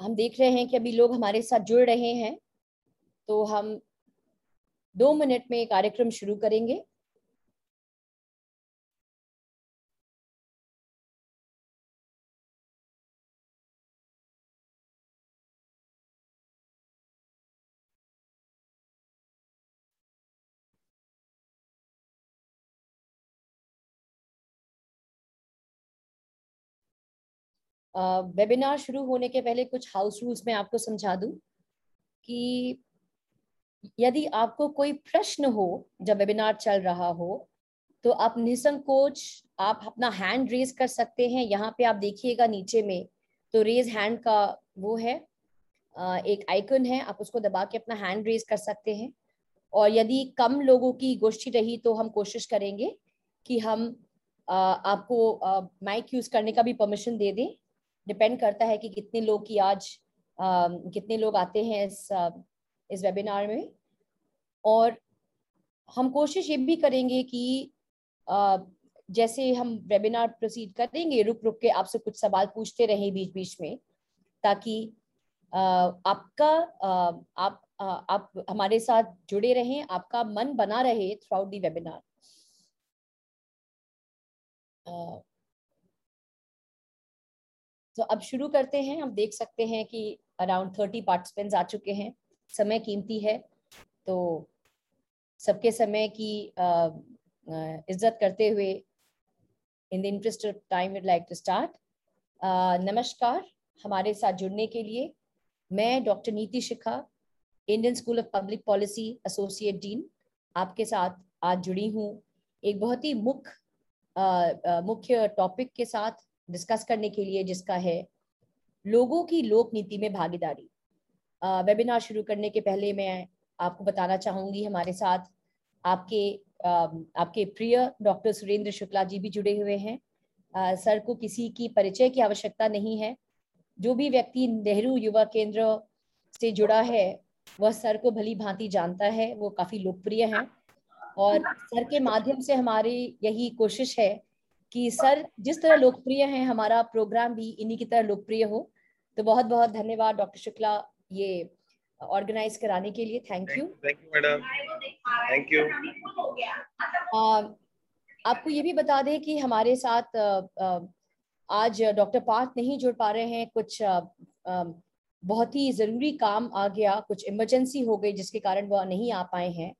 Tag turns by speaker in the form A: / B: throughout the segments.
A: हम देख रहे हैं कि अभी लोग हमारे साथ जुड़ रहे हैं तो हम दो मिनट में कार्यक्रम शुरू करेंगे। वेबिनार शुरू होने के पहले कुछ हाउस रूल्स में आपको समझा दूँ कि यदि आपको कोई प्रश्न हो, जब वेबिनार चल रहा हो तो आप निसंकोच, आप अपना हैंड रेज कर सकते हैं। यहाँ पे आप देखिएगा नीचे में तो रेज हैंड का वो है एक आइकन है, आप उसको दबा के अपना हैंड रेज कर सकते हैं। और यदि कम लोगों की गोष्ठी रही तो हम कोशिश करेंगे कि हम आपको माइक यूज़ करने का भी परमिशन दे दें। डिपेंड करता है कि कितने लोग की आज आ, कितने लोग आते हैं इस इस वेबिनार में। और हम कोशिश ये भी करेंगे कि आ, जैसे हम वेबिनार प्रोसीड करेंगे रुक रुक के आपसे कुछ सवाल पूछते रहें बीच बीच में ताकि आपका आप आप हमारे साथ जुड़े रहें आपका मन बना रहे थ्रू आउट दी वेबिनार तो अब शुरू करते हैं। हम देख सकते हैं कि अराउंड थर्टी पार्टिसिपेंट्स आ चुके हैं। समय कीमती है। तो सबके समय की इज़्ज़त करते हुए in the interest of time would like to start नमस्कार हमारे साथ जुड़ने के लिए। मैं doctor Niti Shikha Indian school of public policy associate dean आपके साथ आज जुड़ी हूँ। एक बहुत ही मुख्य मुख्य टॉपिक के साथ डिस्कस करने के लिए जिसका है लोगों की लोक नीति में भागीदारी। वेबिनार शुरू करने के पहले मैं आपको बताना चाहूँगी हमारे साथ आपके आ, आपके प्रिय डॉक्टर सुरेंद्र शुक्ला जी भी जुड़े हुए हैं। आ, सर को किसी की परिचय की आवश्यकता नहीं है। जो भी व्यक्ति नेहरू युवा केंद्र से जुड़ा है वह सर को भली भांति जानता है वो काफ़ी लोकप्रिय हैं। और सर के माध्यम से हमारी यही कोशिश है कि सर जिस तरह लोकप्रिय है हमारा प्रोग्राम भी इन्हीं की तरह लोकप्रिय हो। तो बहुत बहुत धन्यवाद डॉक्टर शुक्ला ये ऑर्गेनाइज कराने के लिए। Thank you
B: thank you madam thank you
A: आपको ये भी बता दें कि हमारे साथ आ, आज डॉक्टर पार्थ नहीं जुड़ पा रहे हैं। कुछ आ, आ, बहुत ही ज़रूरी काम आ गया। कुछ इमरजेंसी हो गई जिसके कारण वह नहीं आ पाए हैं।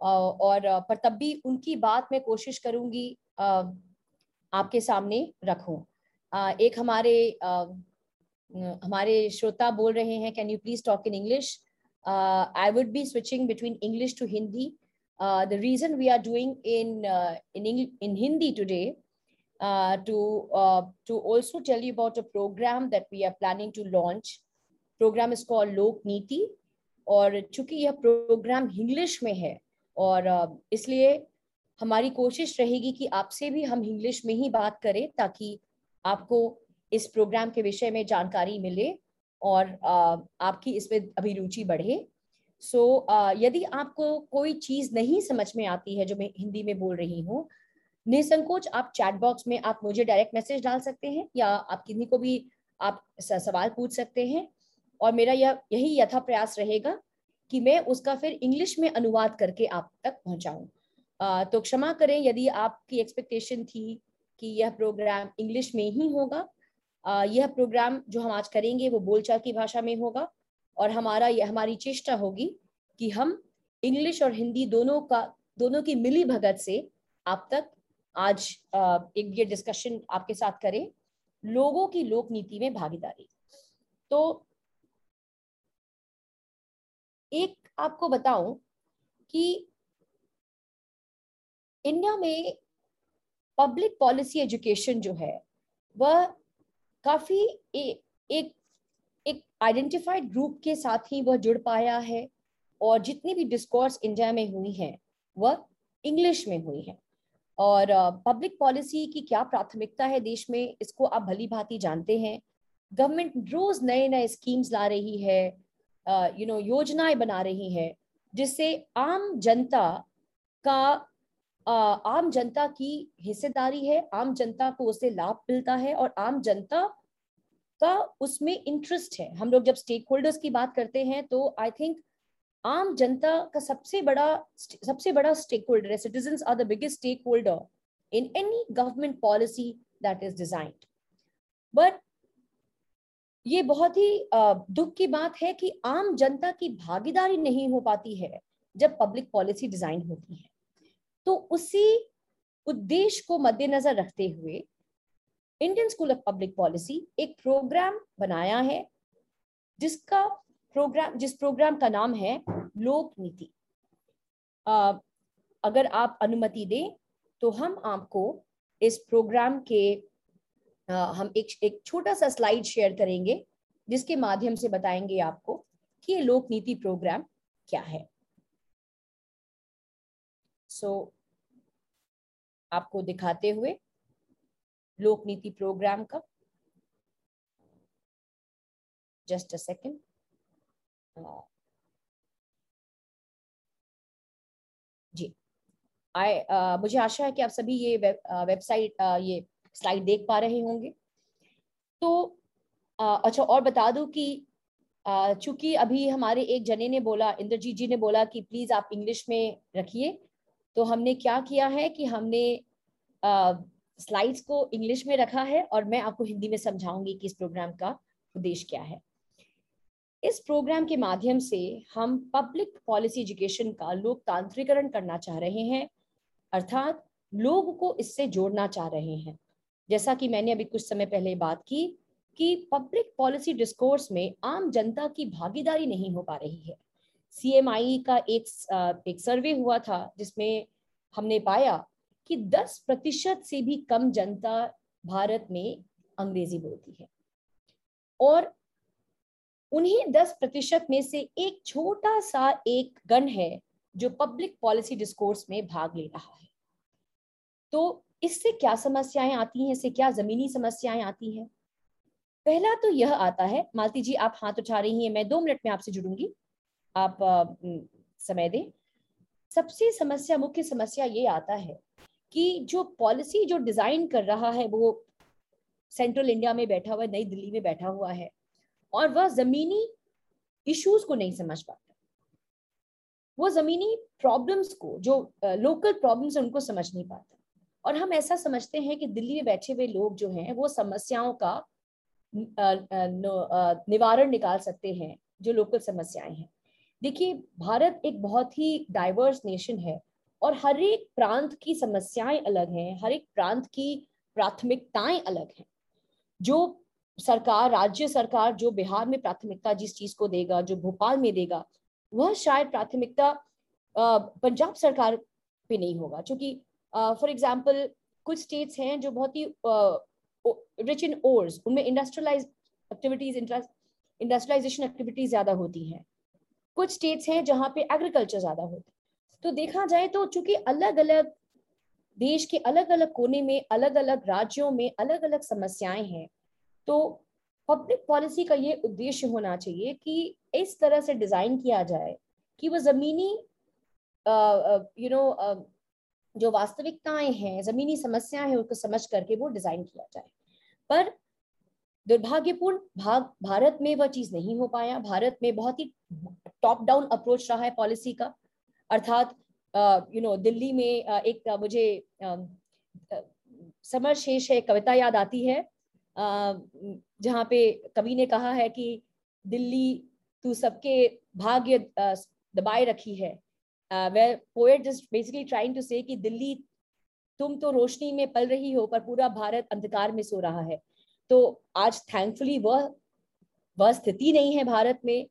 A: और पर तब भी उनकी बात मैं कोशिश करूँगी। आपके सामने रखू। एक हमारे हमारे श्रोता बोल रहे हैं can you please talk in English I would be switching between English to Hindi the reason we are doing in in Hindi today to to also tell you about a programme that we are planning to launch programme is call Lok Niti और चूँकि यह programme English में है और इसलिए हमारी कोशिश रहेगी कि आपसे भी हम इंग्लिश में ही बात करें ताकि आपको इस प्रोग्राम के विषय में जानकारी मिले और आपकी इसमें अभिरुचि बढ़े। सो so, यदि आपको कोई चीज़ नहीं समझ में आती है जो मैं हिंदी में बोल रही हूँ निसंकोच आप चैट बॉक्स में आप मुझे डायरेक्ट मैसेज डाल सकते हैं या आप किसी को भी आप सवाल पूछ सकते हैं। और मेरा यह यही यथा प्रयास रहेगा कि मैं उसका फिर इंग्लिश में अनुवाद करके आप तक पहुंचाऊं। तो क्षमा करें, यदि आपकी एक्सपेक्टेशन थी कि यह प्रोग्राम इंग्लिश में ही होगा यह प्रोग्राम जो हम आज करेंगे वो बोलचाल की भाषा में होगा और हमारा, यह हमारी चेष्टा होगी कि हम इंग्लिश और हिंदी दोनों का, दोनों की मिली भगत से आप तक आज एक ये डिस्कशन आपके साथ करें, लोगों की लोक नीति में भागीदारी। तो एक आपको बताऊँ कि इंडिया में पब्लिक पॉलिसी एजुकेशन जो है वह काफ़ी ए, एक एक आइडेंटिफाइड ग्रुप के साथ ही वह जुड़ पाया है और जितनी भी डिस्कोर्स इंडिया में हुई है वह इंग्लिश में हुई है। और पब्लिक पॉलिसी की क्या प्राथमिकता है देश में इसको आप भली भांति जानते हैं। गवर्नमेंट रोज नए नए स्कीम्स ला रही है यू नो योजनाएँ बना रही है जिससे आम जनता का आम जनता की हिस्सेदारी है, आम जनता को उससे लाभ मिलता है और आम जनता का उसमें इंटरेस्ट है। हम लोग जब स्टेक होल्डर्स की बात करते हैं तो आई थिंक आम जनता का सबसे बड़ा सबसे बड़ा स्टेक होल्डर है। Citizen are the biggest stake holder in any government policy that is designed but ये बहुत ही दुख की बात है कि आम जनता की भागीदारी नहीं हो पाती है जब पब्लिक पॉलिसी डिज़ाइन होती है। तो उसी उद्देश्य को मद्देनजर रखते हुए Indian school of public policy एक प्रोग्राम बनाया है जिसका प्रोग्राम जिस प्रोग्राम का नाम है लोक नीति। अगर आप अनुमति दें तो हम आपको इस प्रोग्राम के आ, हम एक एक छोटा सा स्लाइड शेयर करेंगे जिसके माध्यम से बताएँगे आपको कि ये लोक नीति प्रोग्राम क्या है। सो आपको दिखाते हुए लोक नीति प्रोग्राम का। जस्ट अ सेकेंड जी। आए मुझे आशा है कि आप सभी ये वेब, वेबसाइट ये स्लाइड देख पा रहे होंगे। तो आ, अच्छा और बता दूँ कि चूँकि अभी हमारे एक जने ने बोला इंद्रजीत जी ने बोला कि प्लीज़ आप इंग्लिश में रखिए। तो हमने क्या किया है कि हमने स्लाइड्स को इंग्लिश में रखा है और मैं आपको हिंदी में समझाऊँगी कि इस प्रोग्राम का उद्देश्य क्या है। इस प्रोग्राम के माध्यम से हम पब्लिक पॉलिसी एजुकेशन का लोकतांत्रिकरण करना चाह रहे हैं, अर्थात लोग को इससे जोड़ना चाह रहे हैं। जैसा कि मैंने अभी कुछ समय पहले बात की कि पब्लिक पॉलिसी डिस्कोर्स में आम जनता की भागीदारी नहीं हो पा रही है। सीएमआई का एक एक सर्वे हुआ था, जिसमें हमने पाया कि 10 प्रतिशत से भी कम जनता भारत में अंग्रेज़ी बोलती है। और उन्हीं 10 प्रतिशत में से एक छोटा सा एक गण है, जो पब्लिक पॉलिसी डिस्कोर्स में भाग ले रहा है। तो इससे क्या समस्याएँ आती हैं, इससे क्या जमीनी समस्याएँ आती हैं? पहला तो यह आता है, मालती जी आप हाथ उठा रही हैं, मैं दो मिनट में आपसे जुड़ूँगी। आप समय दें। सबसे समस्या, मुख्य समस्या ये आता है कि जो पॉलिसी जो डिज़ाइन कर रहा है, वो सेंट्रल इंडिया में बैठा हुआ है, नई दिल्ली में बैठा हुआ है, और वह जमीनी इश्यूज़ को नहीं समझ पाता। वो जमीनी प्रॉब्लम्स को, जो लोकल प्रॉब्लम्स है, उनको समझ नहीं पाता। और हम ऐसा समझते हैं कि दिल्ली में बैठे हुए लोग जो हैं, वो समस्याओं का निवारण निकाल सकते हैं, जो लोकल समस्याएँ हैं। देखिए, भारत एक बहुत ही डाइवर्स नेशन है और हर एक प्रांत की समस्याएँ अलग हैं, हर एक प्रांत की प्राथमिकताएँ अलग हैं। जो सरकार, राज्य सरकार जो बिहार में प्राथमिकता जिस चीज़ को देगा, जो भोपाल में देगा, वह शायद प्राथमिकता पंजाब सरकार पे नहीं होगा। क्योंकि फॉर एग्ज़ाम्पल कुछ स्टेट्स हैं जो बहुत ही रिच इन ओर्स उनमें इंडस्ट्रियलाइज एक्टिविटीज़ इंडस्ट्रियलाइजेशन एक्टिविटीज़ ज़्यादा होती हैं। कुछ स्टेट्स हैं जहाँ पे एग्रीकल्चर ज़्यादा होता है। तो देखा जाए तो चूँकि अलग अलग देश के अलग अलग कोने में अलग अलग राज्यों में अलग अलग समस्याएँ हैं तो पब्लिक पॉलिसी का ये उद्देश्य होना चाहिए कि इस तरह से डिज़ाइन किया जाए कि वो जमीनी यू नो जो वास्तविकताएँ हैं, जमीनी समस्याएँ हैं उनको समझ करके वो डिज़ाइन किया जाए। पर दुर्भाग्यपूर्ण, भाग, भारत में वह चीज़ नहीं हो पाया। भारत में बहुत ही टॉप डाउन अप्रोच रहा है पॉलिसी का। अर्थात यू नो दिल्ली में एक मुझे समर शेष है कविता याद आती है। जहाँ पे कवि ने कहा है कि दिल्ली तू सबके भाग्य दबाए रखी है। वे poet just basically trying to say कि दिल्ली तुम तो रोशनी में पल रही हो, पर पूरा भारत अंधकार में सो रहा है। तो आज थैंकफुली वह वह स्थिति नहीं है भारत में।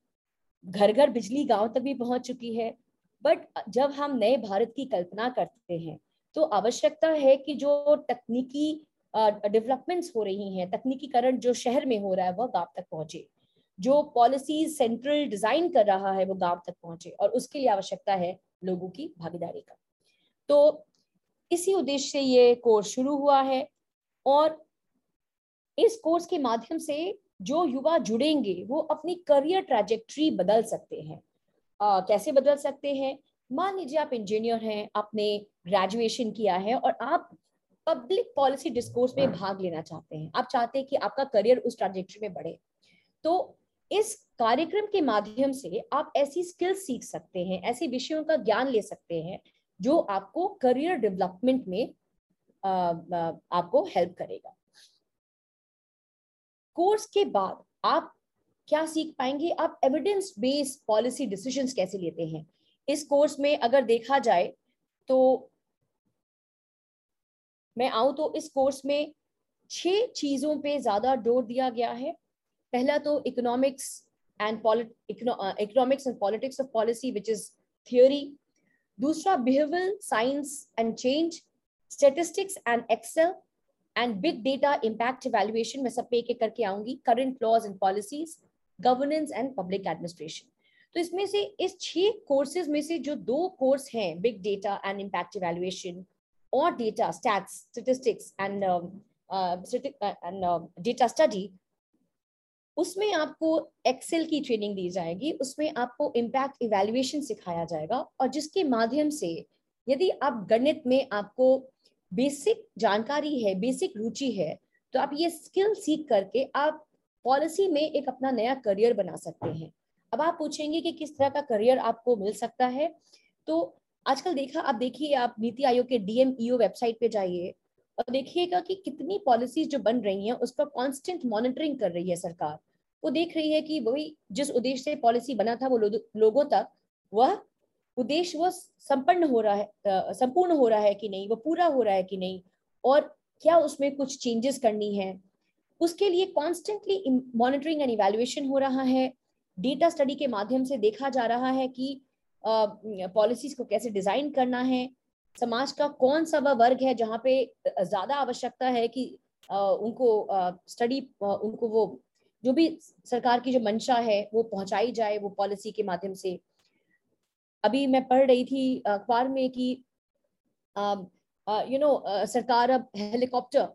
A: घर घर बिजली गाँव तक भी पहुँच चुकी है। बट जब हम नए भारत की कल्पना करते हैं तो आवश्यकता है कि जो तकनीकी डेवलपमेंट्स हो रही हैं, तकनीकीकरण जो शहर में हो रहा है, वह गाँव तक पहुँचे। जो पॉलिसी सेंट्रल डिज़ाइन कर रहा है, वो गाँव तक पहुँचे और उसके लिए आवश्यकता है लोगों की भागीदारी का। तो इसी उद्देश्य से ये कोर्स शुरू हुआ है और इस कोर्स के माध्यम से जो युवा जुड़ेंगे वो अपनी करियर ट्रैजेक्ट्री बदल सकते हैं। आ, कैसे बदल सकते हैं? मान लीजिए आप इंजीनियर हैं आपने ग्रेजुएशन किया है और आप पब्लिक पॉलिसी डिस्कोर्स में भाग लेना चाहते हैं। आप चाहते हैं कि आपका करियर उस ट्रांजेक्ट्री में बढ़े। तो इस कार्यक्रम के माध्यम से आप ऐसी स्किल्स सीख सकते हैं ऐसे विषयों का ज्ञान ले सकते हैं जो आपको करियर डेवलपमेंट में आ, आ, आपको हेल्प करेगा। कोर्स के बाद आप क्या सीख पाएँगे? आप एविडेंस बेस्ड पॉलिसी डिसीज़न कैसे लेते हैं? इस कोर्स में अगर देखा जाए तो मैं आऊँ तो इस कोर्स में छह चीज़ों पे ज़्यादा ज़ोर दिया गया है। पहला तो economics and economics and politics of policy which is theory दूसरा behaviour science and change statistics and excel and big data impact evaluation मैं सब पे एक करके आऊँगी current laws and policies governance and public administration तो इसमें से इस छह कोर्सेज में से जो दो कोर्स हैं big data and impact evaluation और data stats statistics and and data study उसमें आपको एक्सेल की ट्रेनिंग दी जाएगी, उसमें आपको इम्पैक्ट इवेल्युएशन सिखाया जाएगा, और जिसके माध्यम से यदि आप गणित में आपको बेसिक जानकारी है बेसिक रुचि है तो आप ये स्किल सीख करके आप पॉलिसी में एक अपना नया करियर बना सकते हैं। अब आप पूछेंगे कि किस तरह का करियर आपको मिल सकता है तो आजकल देखा आप देखिए आप नीति आयोग के डीएमईओ वेबसाइट पे जाइए और देखिएगा कि कितनी पॉलिसीज़ जो बन रही हैं उसका कांस्टेंट मॉनिटरिंग कर रही है सरकार। वो देख रही है कि वही जिस उद्देश्य से पॉलिसी बना था वो लो, लोगों तक वह उद्देश्य वो संपन्न हो रहा है संपूर्ण हो रहा है कि नहीं, वो पूरा हो रहा है कि नहीं, और क्या उसमें कुछ चेंजेस करनी है? उसके लिए कॉन्स्टेंटली मॉनिटरिंग एंड इवेल्युएशन हो रहा है। डेटा स्टडी के माध्यम से देखा जा रहा है कि पॉलिसीज़ को कैसे डिज़ाइन करना है। समाज का कौन सा वह वर्ग है जहाँ पे ज़्यादा आवश्यकता है कि उनको स्टडी उनको वो, जो भी सरकार की जो मंशा है वो पहुंचाई जाए वो पॉलिसी के माध्यम से। अभी मैं पढ़ रही थी अखबार में कि यू नो सरकार अब हेलीकॉप्टर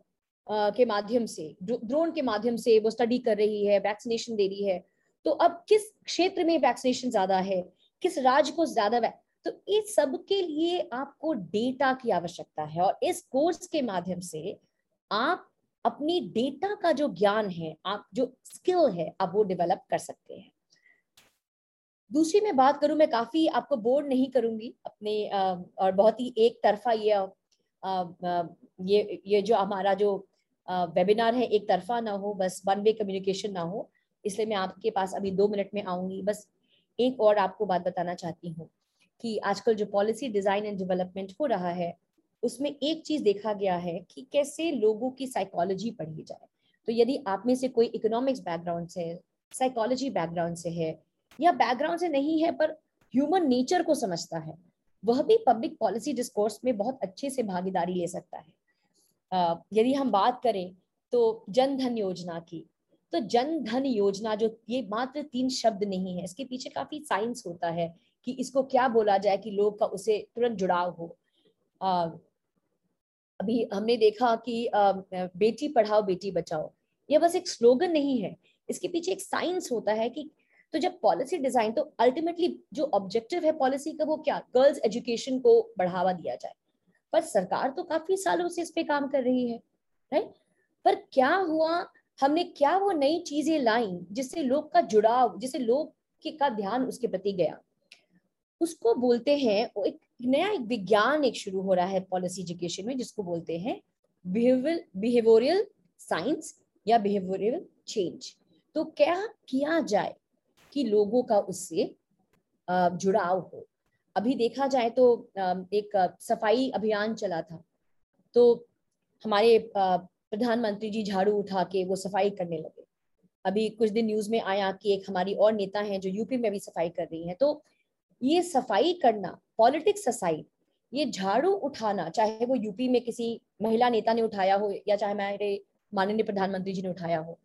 A: के माध्यम से ड्रोन के माध्यम से वो स्टडी कर रही है वैक्सीनेशन दे रही है। तो अब किस क्षेत्र में वैक्सीनेशन ज़्यादा है? किस राज्य को ज़्यादा तो इस सब के लिए आपको डेटा की आवश्यकता है और इस कोर्स के माध्यम से आप अपनी डेटा का जो ज्ञान है, आप जो स्किल है, आप वो डेवलप कर सकते हैं। दूसरी मैं बात करूँ, मैं काफ़ी आपको बोर्ड नहीं करूँगी अपने और बहुत ही एक तरफा ये ये ये जो हमारा जो वेबिनार है एक तरफा ना हो, बस वन वे कम्युनिकेशन ना हो, इसलिए मैं आपके पास अभी दो मिनट में आऊँगी। बस एक और आपको बात बताना चाहती हूँ कि आजकल जो पॉलिसी डिज़ाइन एंड डेवलपमेंट हो रहा है, उसमें एक चीज़ देखा गया है कि कैसे लोगों की साइकोलॉजी पढ़ी जाए। तो यदि आप में से कोई इकोनॉमिक्स बैकग्राउंड से है साइकोलॉजी बैकग्राउंड से है या बैकग्राउंड से नहीं है, पर ह्यूमन नेचर को समझता है। वह भी पब्लिक पॉलिसी डिस्कोर्स में बहुत अच्छे से भागीदारी ले सकता है। यदि हम बात करें तो जन धन योजना की तो जन धन योजना जो ये मात्र तीन शब्द नहीं है, इसके पीछे काफ़ी साइंस होता है कि इसको क्या बोला जाए कि लोग का उसे तुरंत जुड़ाव हो। अभी हमने देखा कि बेटी पढ़ाओ, बेटी बचाओ, यह बस एक स्लोगन नहीं है। इसके पीछे एक साइंस होता है कि तो जब पॉलिसी डिज़ाइन तो अल्टीमेटली जो ऑब्जेक्टिव है पॉलिसी का, वो क्या? गर्ल्स एजुकेशन को बढ़ावा दिया जाए। पर सरकार तो काफ़ी सालों से इस पे काम कर रही है राइट पर क्या हुआ? हमने क्या वो नई चीज़ें लाई जिससे लोग का जुड़ाव, जिससे लोग के का ध्यान उसके प्रति गया? उसको बोलते हैं एक नया एक विज्ञान एक शुरू हो रहा है पॉलिसी एजुकेशन में, जिसको बोलते हैं बिहेवियरल साइंस या बिहेवियरल चेंज तो क्या किया जाए? कि लोगों का उससे जुड़ाव हो। अभी देखा जाए तो एक सफ़ाई अभियान चला था। तो हमारे प्रधानमंत्री जी झाड़ू उठा के वो सफ़ाई करने लगे। अभी कुछ दिन न्यूज़ में आया कि एक हमारी और नेता हैं जो यूपी में भी सफ़ाई कर रही हैं। तो ये सफ़ाई करना, पॉलिटिक्स असाइड ये झाड़ू उठाना, चाहे वो यूपी में किसी महिला नेता ने उठाया हो या चाहे हमारे माननीय प्रधानमंत्री जी ने उठाया हो,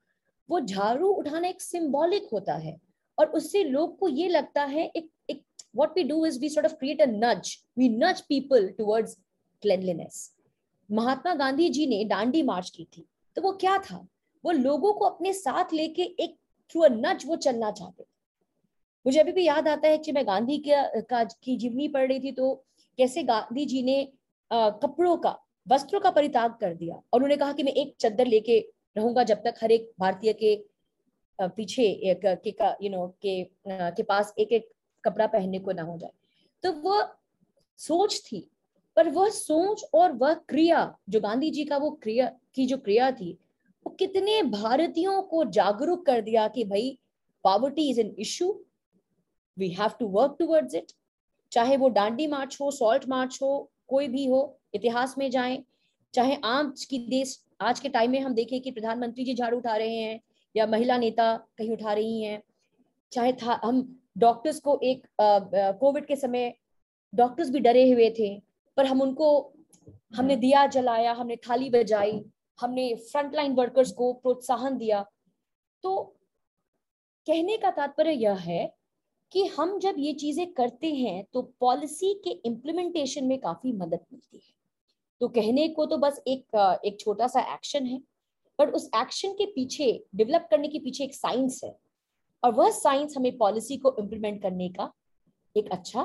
A: वो झाड़ू उठाना एक सिंबॉलिक होता है। और उससे लोग को ये लगता है एक एक what we do is we sort of create a nudge we nudge people towards cleanliness Mahatma Gandhi ji ने डांडी मार्च की थी तो वो क्या था? वो लोगों को अपने साथ लेके एक थ्रू अ नज वो चलना चाहते थे। मुझे अभी भी याद आता है कि मैं गांधी का, का की जीवनी पढ़ रही थी तो कैसे गांधी जी ने आ, कपड़ों का वस्त्रों का परित्याग कर दिया। और उन्होंने कहा कि मैं एक चद्दर लेके रहूँगा जब तक हर एक भारतीय के पीछे एक, के, का यू नो के के पास एक एक कपड़ा पहनने को ना हो जाए। तो वह सोच थी, पर वह सोच और वह क्रिया, जो गांधी जी का वो क्रिया, की जो क्रिया थी, वो कितने भारतीयों को जागरूक कर दिया कि भाई poverty is an issue we have to work towards it चाहे वो डांडी मार्च हो सॉल्ट मार्च हो, कोई भी हो, इतिहास में जाए, चाहे आज की देश, आज के टाइम में हम देखें कि प्रधानमंत्री जी झाड़ू उठा रहे हैं या महिला नेता कहीं उठा रही हैं चाहे था हम डॉक्टर्स को एक कोविड के समय डॉक्टर्स भी डरे हुए थे पर हम उनको हमने हम्म। दिया जलाया हमने थाली बजाई हमने फ्रंटलाइन वर्कर्स को प्रोत्साहन दिया। तो कहने का तात्पर्य यह है कि हम जब ये चीज़ें करते हैं तो पॉलिसी के इम्प्लीमेंटेशन में काफ़ी मदद मिलती है। तो कहने को तो बस एक एक छोटा सा एक्शन है। पर उस एक्शन के पीछे डेवलप करने के पीछे एक साइंस है। और वह साइंस हमें पॉलिसी को इम्प्लीमेंट करने का एक अच्छा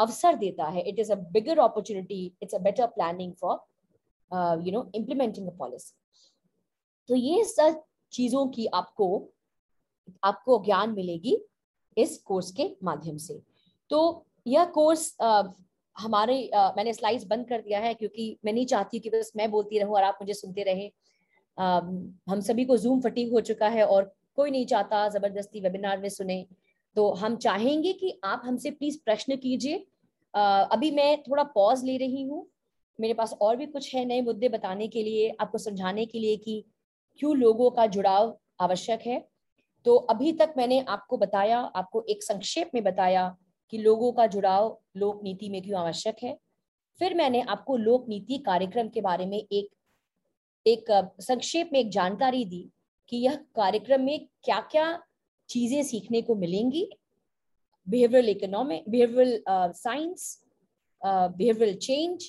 A: अवसर देता है। It is a bigger opportunity it's a better planning for you know implementing policy तो ये सब चीज़ों की आपको आपको ज्ञान मिलेगी इस कोर्स के माध्यम से। तो यह कोर्स हमारे मैंने स्लाइड्स बंद कर दिया है क्योंकि मैं नहीं चाहती कि बस मैं बोलती रहूँ और आप मुझे सुनते रहे। हम सभी को जूम फटीक हो चुका है और कोई नहीं चाहता ज़बरदस्ती वेबिनार में सुने। तो हम चाहेंगे कि आप हमसे प्लीज़ प्रश्न कीजिए। अभी मैं थोड़ा पॉज ले रही हूँ। मेरे पास और भी कुछ है नए मुद्दे बताने के लिए, आपको समझाने के लिए कि क्यों लोगों का जुड़ाव आवश्यक है। तो अभी तक मैंने आपको बताया, आपको एक संक्षेप में बताया कि लोगों का जुड़ाव लोक नीति में क्यों आवश्यक है। फिर मैंने आपको लोक नीति कार्यक्रम के बारे में एक एक संक्षेप में एक जानकारी दी कि यह कार्यक्रम में क्या क्या चीज़ें सीखने को मिलेंगी। Behavioural economic behavioural science behavioural change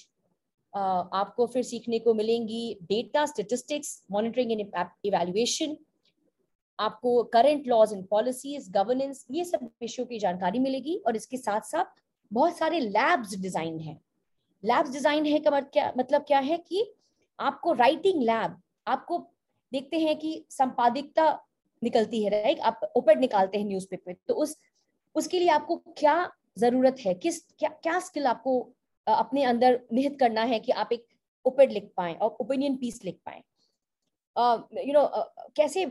A: आपको फिर सीखने को मिलेंगी data statistics monitoring and evaluation आपको current laws and policies governance ये सब विषयों की जानकारी मिलेगी और इसके साथ साथ बहुत सारे लैब्स डिज़ाइन है। लैब्स डिज़ाइन है का मतलब क्या है कि आपको राइटिंग लैब आपको देखते हैं कि संपादिकता निकलती है राइट आप ओपेड निकालते हैं न्यूज़पेपर तो उस, उसके लिए आपको क्या ज़रूरत है? किस, क्या क्या स्किल आपको अपने अंदर निहित करना है कि आप एक ओपेड लिख पाए और ओपिनियन पीस लिख पाए? यू नो कैसे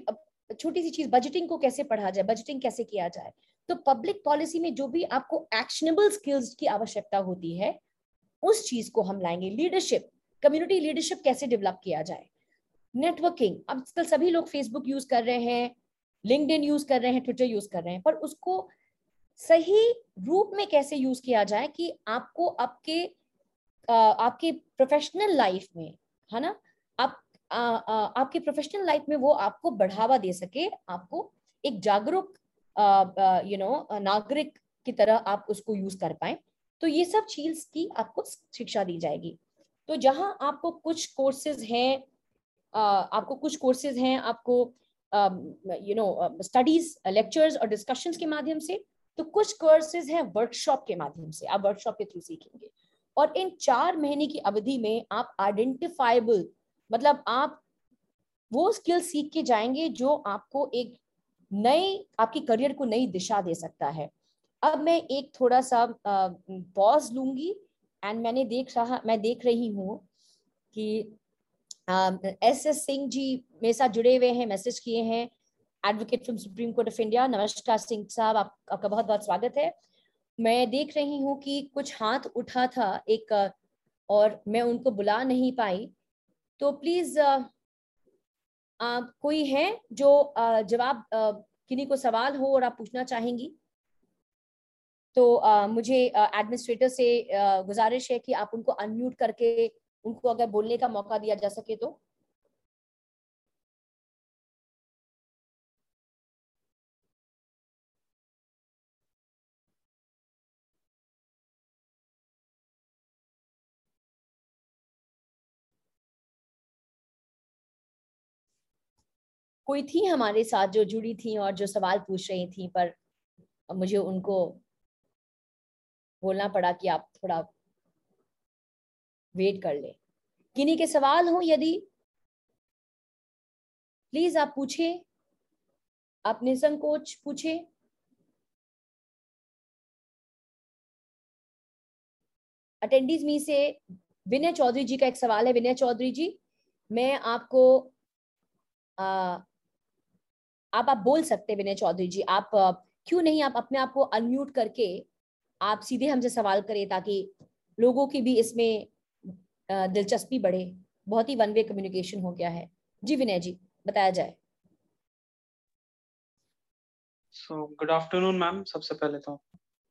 A: छोटी सी चीज़ बजटिंग को कैसे पढ़ा जाए बजटिंग कैसे किया जाए? तो पब्लिक पॉलिसी में जो भी आपको एक्शनेबल स्किल्स की आवश्यकता होती है, उस चीज़ को हम लाएँगे लीडरशिप कम्युनिटी लीडरशिप कैसे डेवलप किया जाए? नेटवर्किंग अब आजकल सभी लोग फेसबुक यूज़ कर रहे हैं लिंकड यूज़ कर रहे हैं ट्विटर यूज़ कर रहे हैं, पर उसको सही रूप में कैसे यूज़ किया जाए कि आपको आपके आपके प्रोफेशनल लाइफ में, है ना? आप आपके प्रोफेशनल लाइफ में वो आपको बढ़ावा दे सके, आपको एक जागरूक यू नो नागरिक की तरह आप उसको यूज़ कर पाए। तो ये सब चीज़ की आपको शिक्षा दी जाएगी। तो जहाँ आपको कुछ कोर्सेज हैं आपको कुछ कोर्सेज हैं, आपको यू नो स्टडीज़ लेक्चर्स और डिस्कशंस के माध्यम से तो कुछ कोर्सेज हैं वर्कशॉप के माध्यम से, आप वर्कशॉप के थ्रू सीखेंगे। और इन चार महीने की अवधि में आप आइडेंटिफाइबल मतलब आप वो स्किल सीख के जाएँगे जो आपको एक नए, आपकी करियर को नई दिशा दे सकता है। अब मैं एक थोड़ा सा पॉज लूँगी। एंड मैंने देख रहा मैं देख रही हूँ कि एस एस सिंह जी मेरे साथ जुड़े हुए हैं मैसेज किए हैं। Advocate from supreme court of India नमस्कार सिंह साहब आप, आपका बहुत बहुत स्वागत है। मैं देख रही हूँ कि कुछ हाथ उठा था एक और मैं उनको बुला नहीं पाई। तो प्लीज़ कोई है जो जवाब किन्हीं को सवाल हो और आप पूछना चाहेंगी? तो आ, मुझे एडमिनिस्ट्रेटर से आ, गुजारिश है कि आप उनको अनम्यूट करके उनको अगर बोलने का मौका दिया जा सके तो। कोई थी हमारे साथ जो जुड़ी थी और जो सवाल पूछ रही थी पर मुझे उनको बोलना पड़ा कि आप थोड़ा वेट कर ले। किन्हीं के सवाल हो यदि प्लीज़ आप पूछे आप निसंकोच पूछे। अटेंडीज मी से विनय चौधरी जी का एक सवाल है। विनय चौधरी जी मैं आपको आ, आप आप बोल सकते विनय चौधरी जी आप क्यों नहीं आप अपने आप को अनम्यूट करके आप सीधे हमसे सवाल करें ताकि लोगों की भी इसमें दिलचस्पी बढ़े। बहुत ही वन वे कम्युनिकेशन हो गया है। जी विनय जी बताया जाए।
C: सो गुड आफ्टरनून मैम सबसे पहले तो।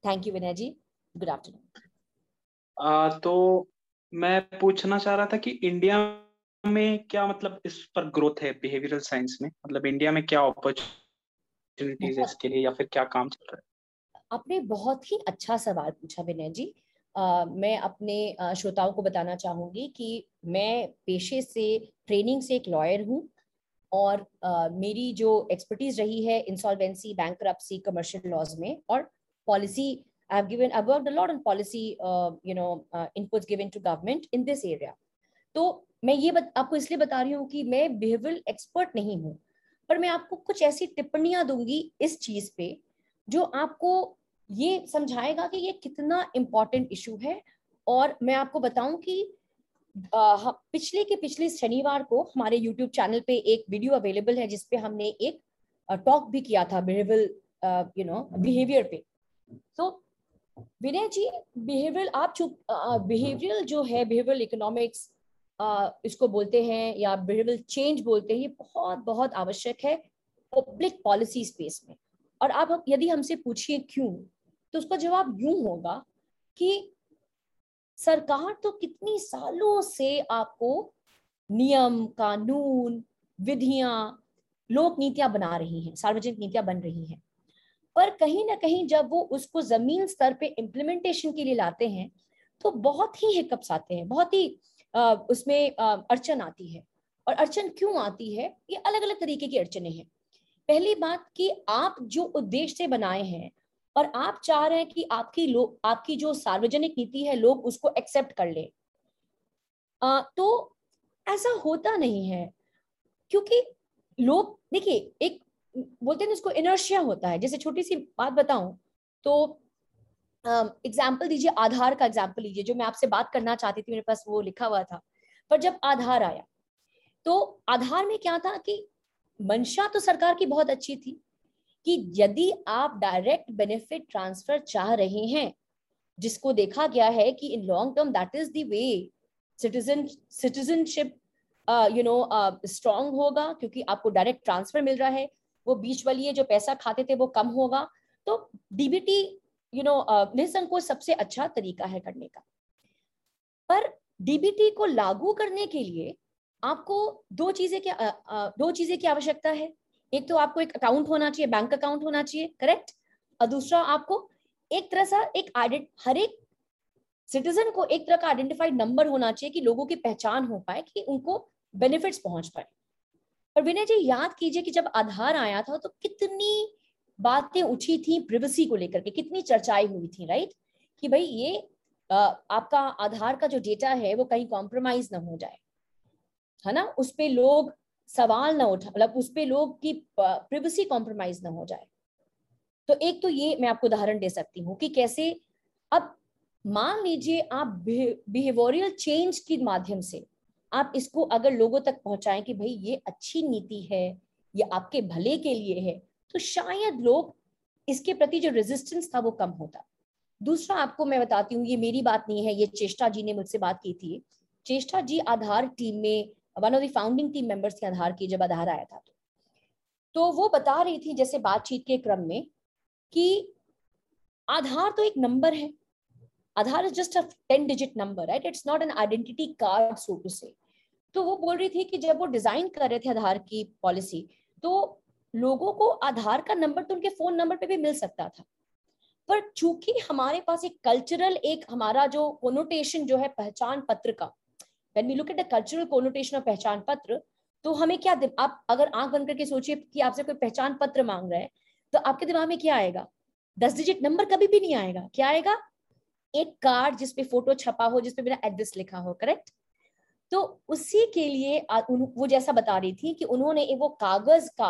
A: Thank you Vinay ji. Good afternoon
C: तो मैं पूछना चाह रहा था कि इंडिया में क्या मतलब इस पर ग्रोथ है बिहेवियरल साइंस में? मतलब इंडिया में क्या अपॉर्चुनिटीज़ है इसके लिए या फिर क्या काम चल रहा है?
A: आपने बहुत ही अच्छा सवाल पूछा विनय जी Uh, मैं अपने श्रोताओं को बताना चाहूँगी कि मैं पेशे से ट्रेनिंग से एक लॉयर हूँ और uh, मेरी जो एक्सपर्टीज रही है इंसॉल्वेंसी बैंक कमर्शियल लॉज में और policy have given, I've worked a lot on policy, uh, you know, uh, inputs given to government. तो मैं ये बत, आपको इसलिए बता रही हूँ कि मैं बिहेवियरल एक्सपर्ट नहीं हूँ पर मैं आपको कुछ ऐसी टिप्पणियाँ दूँगी इस चीज़ पे जो आपको ये समझाएगा कि ये कितना इम्पोर्टेंट इशू है। और मैं आपको बताऊँ कि आ, पिछले के पिछले शनिवार को हमारे यूट्यूब चैनल पे एक वीडियो अवेलेबल है जिसपे हमने एक टॉक भी किया था बिहेवियर यू नो बिहेवियर पे। तो विनय जी बिहेवियरल आप चुप बिहेवियरल जो है बिहेवियरल इकोनॉमिक्स इसको बोलते हैं या बिहेवियरल चेंज बोलते हैं ये बहुत बहुत आवश्यक है पब्लिक पॉलिसी स्पेस में। और आप यदि हमसे पूछिए क्यों तो उसका जवाब यूँ होगा कि सरकार तो कितनी सालों से आपको नियम कानून विधियाँ लोक नीतियाँ बना रही हैं सार्वजनिक नीतियाँ बन रही हैं। पर कहीं ना कहीं जब वो उसको ज़मीन स्तर पे इम्प्लीमेंटेशन के लिए लाते हैं तो बहुत ही हिकअप्स आते हैं बहुत ही आ, उसमें अड़चन आती है। और अड़चन क्यों आती है? ये अलग अलग तरीके की अड़चने हैं। पहली बात कि आप जो उद्देश्य से बनाए हैं और आप चाह रहे हैं कि आपकी लोग आपकी जो सार्वजनिक नीति है लोग उसको एक्सेप्ट कर ले। आ, तो ऐसा होता नहीं है क्योंकि लोग देखिए एक बोलते हैं इसको इनर्शिया होता है। जैसे छोटी सी बात बताऊँ तो एग्ज़ाम्पल दीजिए आधार का एग्ज़ाम्पल लीजिए जो मैं आपसे बात करना चाहती थी मेरे पास वो लिखा हुआ था। पर जब आधार आया तो आधार में क्या था कि मंशा तो सरकार की बहुत अच्छी थी कि यदि आप डायरेक्ट बेनिफिट ट्रांसफ़र चाह रहे हैं, जिसको देखा गया है कि in long term that is the way citizen citizenship you know strong होगा, क्योंकि आपको डायरेक्ट ट्रांसफ़र मिल रहा है, वो बीच वाली जो पैसा खाते थे वो कम होगा। तो डीबीटी यू नो निसंकोच सबसे अच्छा तरीका है करने का। पर डीबीटी को लागू करने के लिए आपको दो चीज़ें की दो चीज़ें की आवश्यकता है। एक तो आपको एक अकाउंट होना चाहिए बैंक अकाउंट होना चाहिए करेक्ट और दूसरा आपको एक तरह सा एक हर एक सिटीजन को एक तरह का आइडेंटिफाइड नंबर होना चाहिए कि लोगों की पहचान हो पाए, कि उनको बेनिफिट्स पहुँच पाए। और विनय जी, याद कीजिए कि जब आधार आया था तो कितनी बातें उठी थी प्रिवेसी को लेकर के, कितनी चर्चाएँ हुई थी राइट कि भाई ये आपका आधार का जो डेटा है, वो कहीं कॉम्प्रोमाइज ना हो जाए। है ना? उस पर लोग सवाल ना उठा मतलब उस पर लोग की प्रिवेसी कॉम्प्रोमाइज ना हो जाए। तो एक तो ये मैं आपको उदाहरण दे सकती हूँ कि कैसे, अब मान लीजिए आप बिहेवियरल चेंज के माध्यम से आप इसको अगर लोगों तक पहुंचाएँ कि भाई ये अच्छी नीति है, ये आपके भले के लिए है तो शायद लोग इसके प्रति जो रेजिस्टेंस था वो कम होता। दूसरा आपको मैं बताती हूँ, ये मेरी बात नहीं है, ये चेष्टा जी ने मुझसे बात की थी। चेष्टा जी आधार टीम में one of the founding team members के आधार की जब आधार आया था तो। वो बता रही थी जैसे बातचीत के क्रम में कि आधार तो एक नंबर है। Aadhaar is just a ten digit number right it's not an identity card so to say तो वो बोल रही थी कि जब वो डिज़ाइन कर रहे थे आधार की पॉलिसी तो लोगों को आधार का नंबर तो उनके फ़ोन नंबर पे भी मिल सकता था। पर चूँकि हमारे पास एक कल्चरल एक हमारा जो कोनोटेशन जो है, पहचान पत्र का when we look at the cultural connotation of पहचान पत्र तो हमें क्या आप अगर आँख बंद करके सोचिए कि आपसे कोई पहचान पत्र मांग रहा है तो आपके दिमाग में क्या आएगा? दस डिजिट नंबर कभी भी नहीं आएगा। क्या आएगा? एक कार्ड जिसपे फ़ोटो छपा हो जिसपे मेरा एड्रेस लिखा हो करेक्ट तो उसी के लिए वो जैसा बता रही थी कि उन्होंने एक वो कागज़ का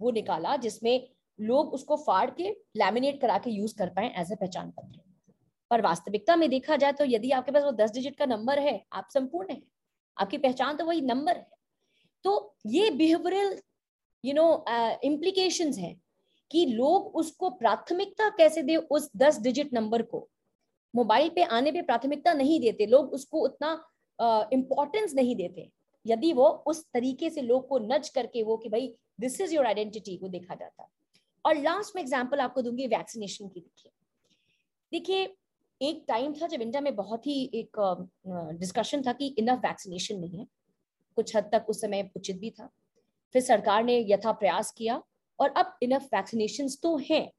A: वो निकाला जिसमें लोग उसको फाड़ के लैमिनेट करा के यूज़ कर पाए एज ए पहचान पत्र। पर वास्तविकता में देखा जाए तो यदि आपके पास वो दस डिजिट का नंबर है आप संपूर्ण है। आपकी पहचान तो वही नंबर है। तो ये बिहेवियरल यू नो इम्प्लीकेशन है कि लोग उसको प्राथमिकता कैसे दे उस दस डिजिट नंबर को। मोबाइल पे आने पे प्राथमिकता नहीं देते लोग उसको उतना इम्पोर्टेंस uh, नहीं देते। यदि वो उस तरीके से लोग को नज करके वो कि भाई दिस इज़ योर आइडेंटिटी को देखा जाता। और लास्ट में एग्ज़ाम्पल आपको दूँगी वैक्सीनेशन की। देखिए देखिए एक टाइम था जब इंडिया में बहुत ही एक डिस्कशन था कि इनफ वैक्सीनेशन नहीं है। कुछ हद तक उस समय उचित भी था। फिर सरकार ने यथा प्रयास किया और अब इनफ वैक्सीनेशन तो हैं।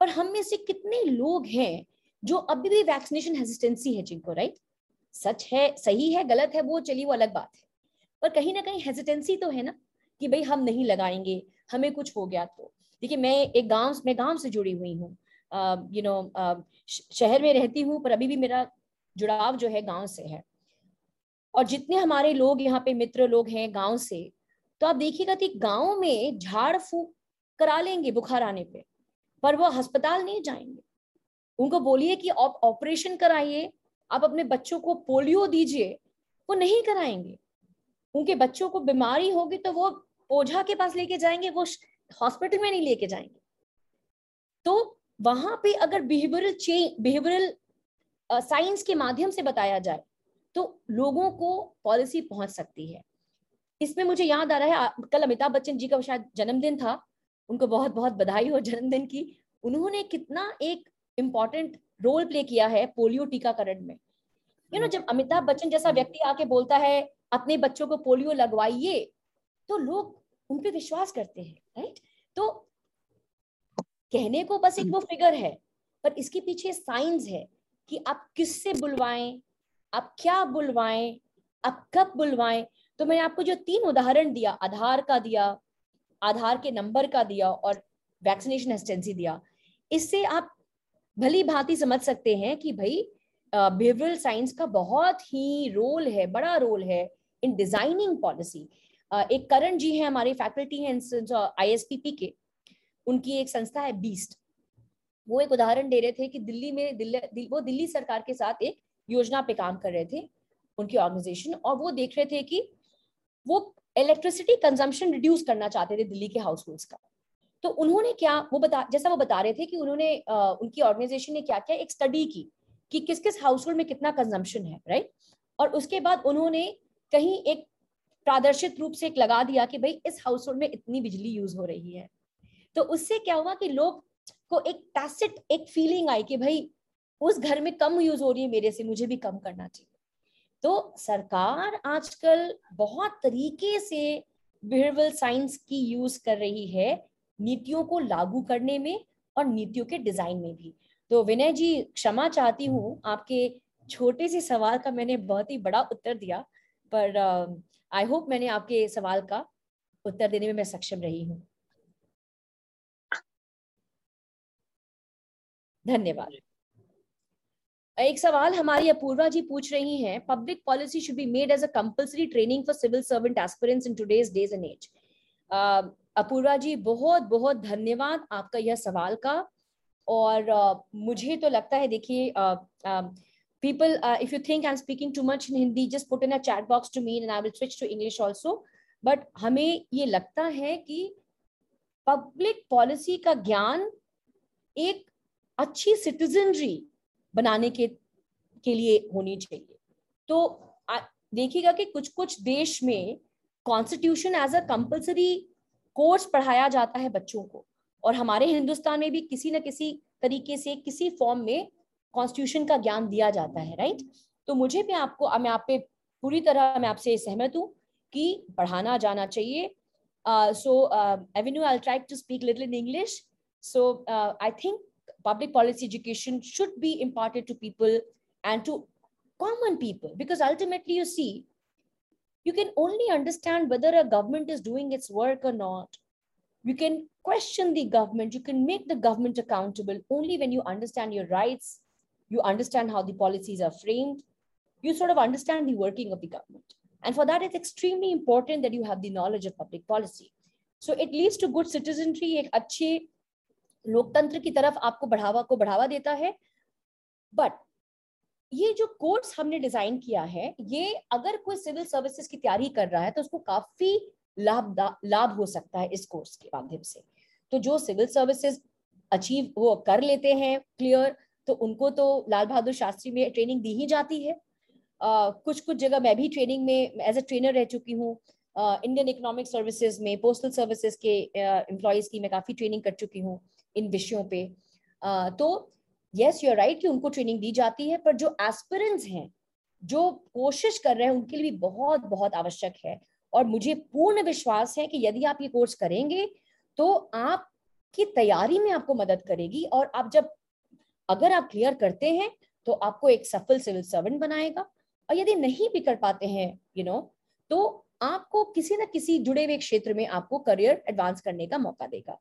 A: पर हम में से कितने लोग हैं जो अभी भी वैक्सीनेशन हेजिटेंसी है जिनको राइट सच है, सही है, गलत है, वो चलिए वो अलग बात है। पर कहीं ना कहीं हेजिटेंसी तो है ना कि भाई हम नहीं लगाएँगे, हमें कुछ हो गया तो। देखिए, मैं एक गाँव, मैं गाँव से जुड़ी हुई हूँ। यू नो शहर में रहती हूँ, पर अभी भी मेरा जुड़ाव जो है गाँव से है। और जितने हमारे लोग यहाँ पे मित्र लोग हैं गाँव से तो आप देखिएगा कि गाँव में झाड़ फूक करा लेंगे बुखार आने पे, पर वो अस्पताल नहीं जाएँगे। उनको बोलिए कि आप ऑपरेशन कराइए, आप अपने बच्चों को पोलियो दीजिए, वो नहीं कराएँगे। उनके बच्चों को बीमारी होगी तो वो ओझा के पास लेके जाएँगे, वो हॉस्पिटल में नहीं लेके जाएँगे। तो वहाँ पे अगर बिहेवियरल चेंज बिहेवियरल साइंस के माध्यम से बताया जाए तो लोगों को पॉलिसी पहुँच सकती है। इसमें मुझे याद आ रहा है कल अमिताभ बच्चन जी का शायद जन्मदिन था, उनको बहुत बहुत बधाई हो जन्मदिन की। उन्होंने कितना एक इंपॉर्टेंट रोल प्ले किया है पोलियो टीकाकरण में। यू नो जब अमिताभ बच्चन जैसा व्यक्ति आके बोलता है, अपने बच्चों को पोलियो लगवाइए तो लोग उन पर विश्वास करते हैं राइट कहने को बस एक वो फिगर है पर इसके पीछे साइंस है कि आप किससे बुलवाएँ आप क्या बुलवाएँ आप कब बुलवाएँ। तो मैंने आपको जो तीन उदाहरण दिया आधार का दिया आधार के नंबर का दिया और वैक्सीनेशन एसिस्टेंसी दिया इससे आप भली भांति समझ सकते हैं कि भाई बिहेवियरल साइंस का बहुत ही रोल है बड़ा रोल है इन डिज़ाइनिंग पॉलिसी एक करण जी है हमारी फैकल्टी हैं आईएसपीपी के। उनकी एक संस्था है बीस्ट। वो एक उदाहरण दे रहे थे कि दिल्ली में दिल्ली वो दिल्ली सरकार के साथ एक योजना पे काम कर रहे थे उनकी ऑर्गेनाइजेशन और वो देख रहे थे कि वो इलेक्ट्रिसिटी कंजम्पशन रिड्यूस करना चाहते थे दिल्ली के हाउस होल्ड का। तो उन्होंने क्या वो बता जैसा वो बता रहे थे कि उन्होंने आ, उनकी ऑर्गेनाइजेशन ने क्या किया एक स्टडी की कि किस किस हाउस होल्ड में कितना कंजम्पशन है राइट और उसके बाद उन्होंने कहीं एक प्रादर्शित रूप से एक लगा दिया कि भाई इस हाउस होल्ड में इतनी बिजली यूज़ हो रही है। तो उससे क्या हुआ कि लोग को एक टैसिट एक फीलिंग आई कि भाई उस घर में कम यूज़ हो रही है मेरे से मुझे भी कम करना चाहिए। तो सरकार आजकल बहुत तरीके से बिहेवियरल साइंस की यूज़ कर रही है नीतियों को लागू करने में और नीतियों के डिज़ाइन में भी। तो विनय जी क्षमा चाहती हूँ आपके छोटे से सवाल का मैंने बहुत ही बड़ा उत्तर दिया पर आई uh, होप मैंने आपके सवाल का उत्तर देने में मैं सक्षम रही हूँ। धन्यवाद। एक सवाल हमारी अपूर्वा जी पूछ रही हैं public policy should be made as a compulsory training for civil servant aspirants in today's days and as Apoorva ji बहुत बहुत धन्यवाद आपका यह सवाल का। और uh, मुझे तो लगता है देखिए people uh, if you think i'm speaking too much in hindi just put in a chat box to me and i will switch to english also. But हमें ये लगता है कि पब्लिक पॉलिसी का ज्ञान एक अच्छी सिटीजनरी बनाने के के लिए होनी चाहिए। तो देखिएगा कि कुछ कुछ देश में constitution as a compulsory course पढ़ाया जाता है बच्चों को। और हमारे हिंदुस्तान में भी किसी न किसी तरीके से किसी फॉर्म में कॉन्स्टिट्यूशन का ज्ञान दिया जाता है राइट तो मुझे भी आपको मैं आप पे पूरी तरह, मैं आपसे सहमत हूँ कि पढ़ाना जाना चाहिए। So avenue I try to speak little in English so I think public policy education should be imparted to people and to common people because ultimately you see you can only understand whether a government is doing its work or not you can question the government you can make the government accountable only when you understand your rights you understand how the policies are framed, you sort of understand the working of the government. And for that, it's extremely important that you have the knowledge of public policy. So it leads to good citizenry, एक अच्छे लोकतंत्र की तरफ़ आपको बढ़ावा को बढ़ावा देता है। बट ये जो कोर्स हमने डिज़ाइन किया है ये अगर कोई सिविल सर्विसेज़ की तैयारी कर रहा है तो उसको काफ़ी लाभ लाभ हो सकता है इस कोर्स के माध्यम से। तो जो सिविल सर्विसेज़ अचीव वो कर लेते हैं क्लियर तो उनको तो लाल बहादुर शास्त्री में ट्रेनिंग दी ही जाती है। uh, कुछ कुछ जगह मैं भी ट्रेनिंग में एज ए ट्रेनर रह चुकी हूँ। इंडियन इकोनॉमिक सर्विसेज़ में पोस्टल सर्विसेज़ के एम्प्लॉयज़ की मैं काफ़ी ट्रेनिंग कर चुकी हूँ। इन विषयों पे। तो यस यू आर राइट कि उनको ट्रेनिंग दी जाती है पर जो एस्पिरेंट्स हैं जो कोशिश कर रहे हैं उनके लिए भी बहुत बहुत आवश्यक है। और मुझे पूर्ण विश्वास है कि यदि आप ये कोर्स करेंगे तो आपकी तैयारी में आपको मदद करेगी और आप जब अगर आप क्लियर करते हैं तो आपको एक सफल सिविल सर्वेंट बनाएगा। और यदि नहीं भी कर पाते हैं यू you नो know, तो आपको किसी न किसी जुड़े हुए क्षेत्र में आपको करियर एडवांस करने का मौका देगा।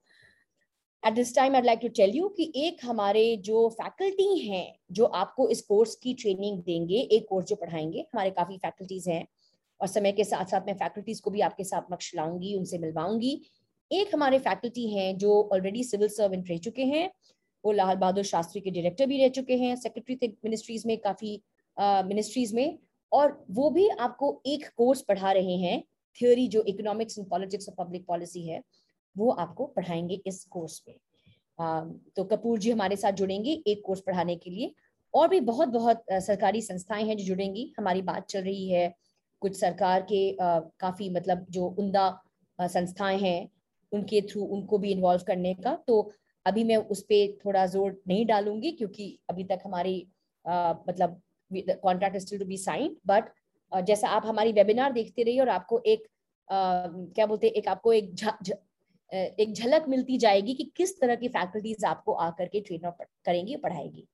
A: At this time I like to tell you कि एक हमारे जो फैकल्टी हैं, जो आपको इस कोर्स की ट्रेनिंग देंगे, एक कोर्स जो पढ़ाएँगे, हमारे काफ़ी फैकल्टीज हैं। और समय के साथ साथ मैं फैकल्टीज को भी आपके साथ मक्ष लाऊँगी, उनसे मिलवाऊँगी। एक हमारे फैकल्टी हैं, जो ऑलरेडी सिविल सर्वेंट रह चुके हैं, वो लाल बहादुर शास्त्री के डायरेक्टर भी रह चुके हैं सेक्रेटरी थे मिनिस्ट्रीज में काफ़ी मिनिस्ट्रीज में। और वो भी आपको एक कोर्स पढ़ा रहे हैं थ्योरी जो इकोनॉमिक्स एंड पॉलिटिक्स और पब्लिक पॉलिसी है। वो आपको पढ़ाएँगे इस कोर्स में। तो कपूर जी हमारे साथ जुड़ेंगे एक कोर्स पढ़ाने के लिए। और भी बहुत बहुत सरकारी संस्थाएँ हैं जो जुड़ेंगी। हमारी बात चल रही है कुछ सरकार के आ, काफ़ी मतलब जो उमदा संस्थाएँ हैं उनके थ्रू उनको भी इन्वॉल्व करने का। तो अभी मैं उस पर थोड़ा ज़ोर नहीं डालूँगी क्योंकि अभी तक हमारी आ, मतलब contract still to be sign but जैसा आप हमारी वेबिनार देखते रहिए और आपको एक uh, क्या बोलते हैं एक आपको एक एक झलक मिलती जाएगी कि किस तरह की फैकल्टीज आपको आकर के ट्रेन करेंगी पढ़ाएगी।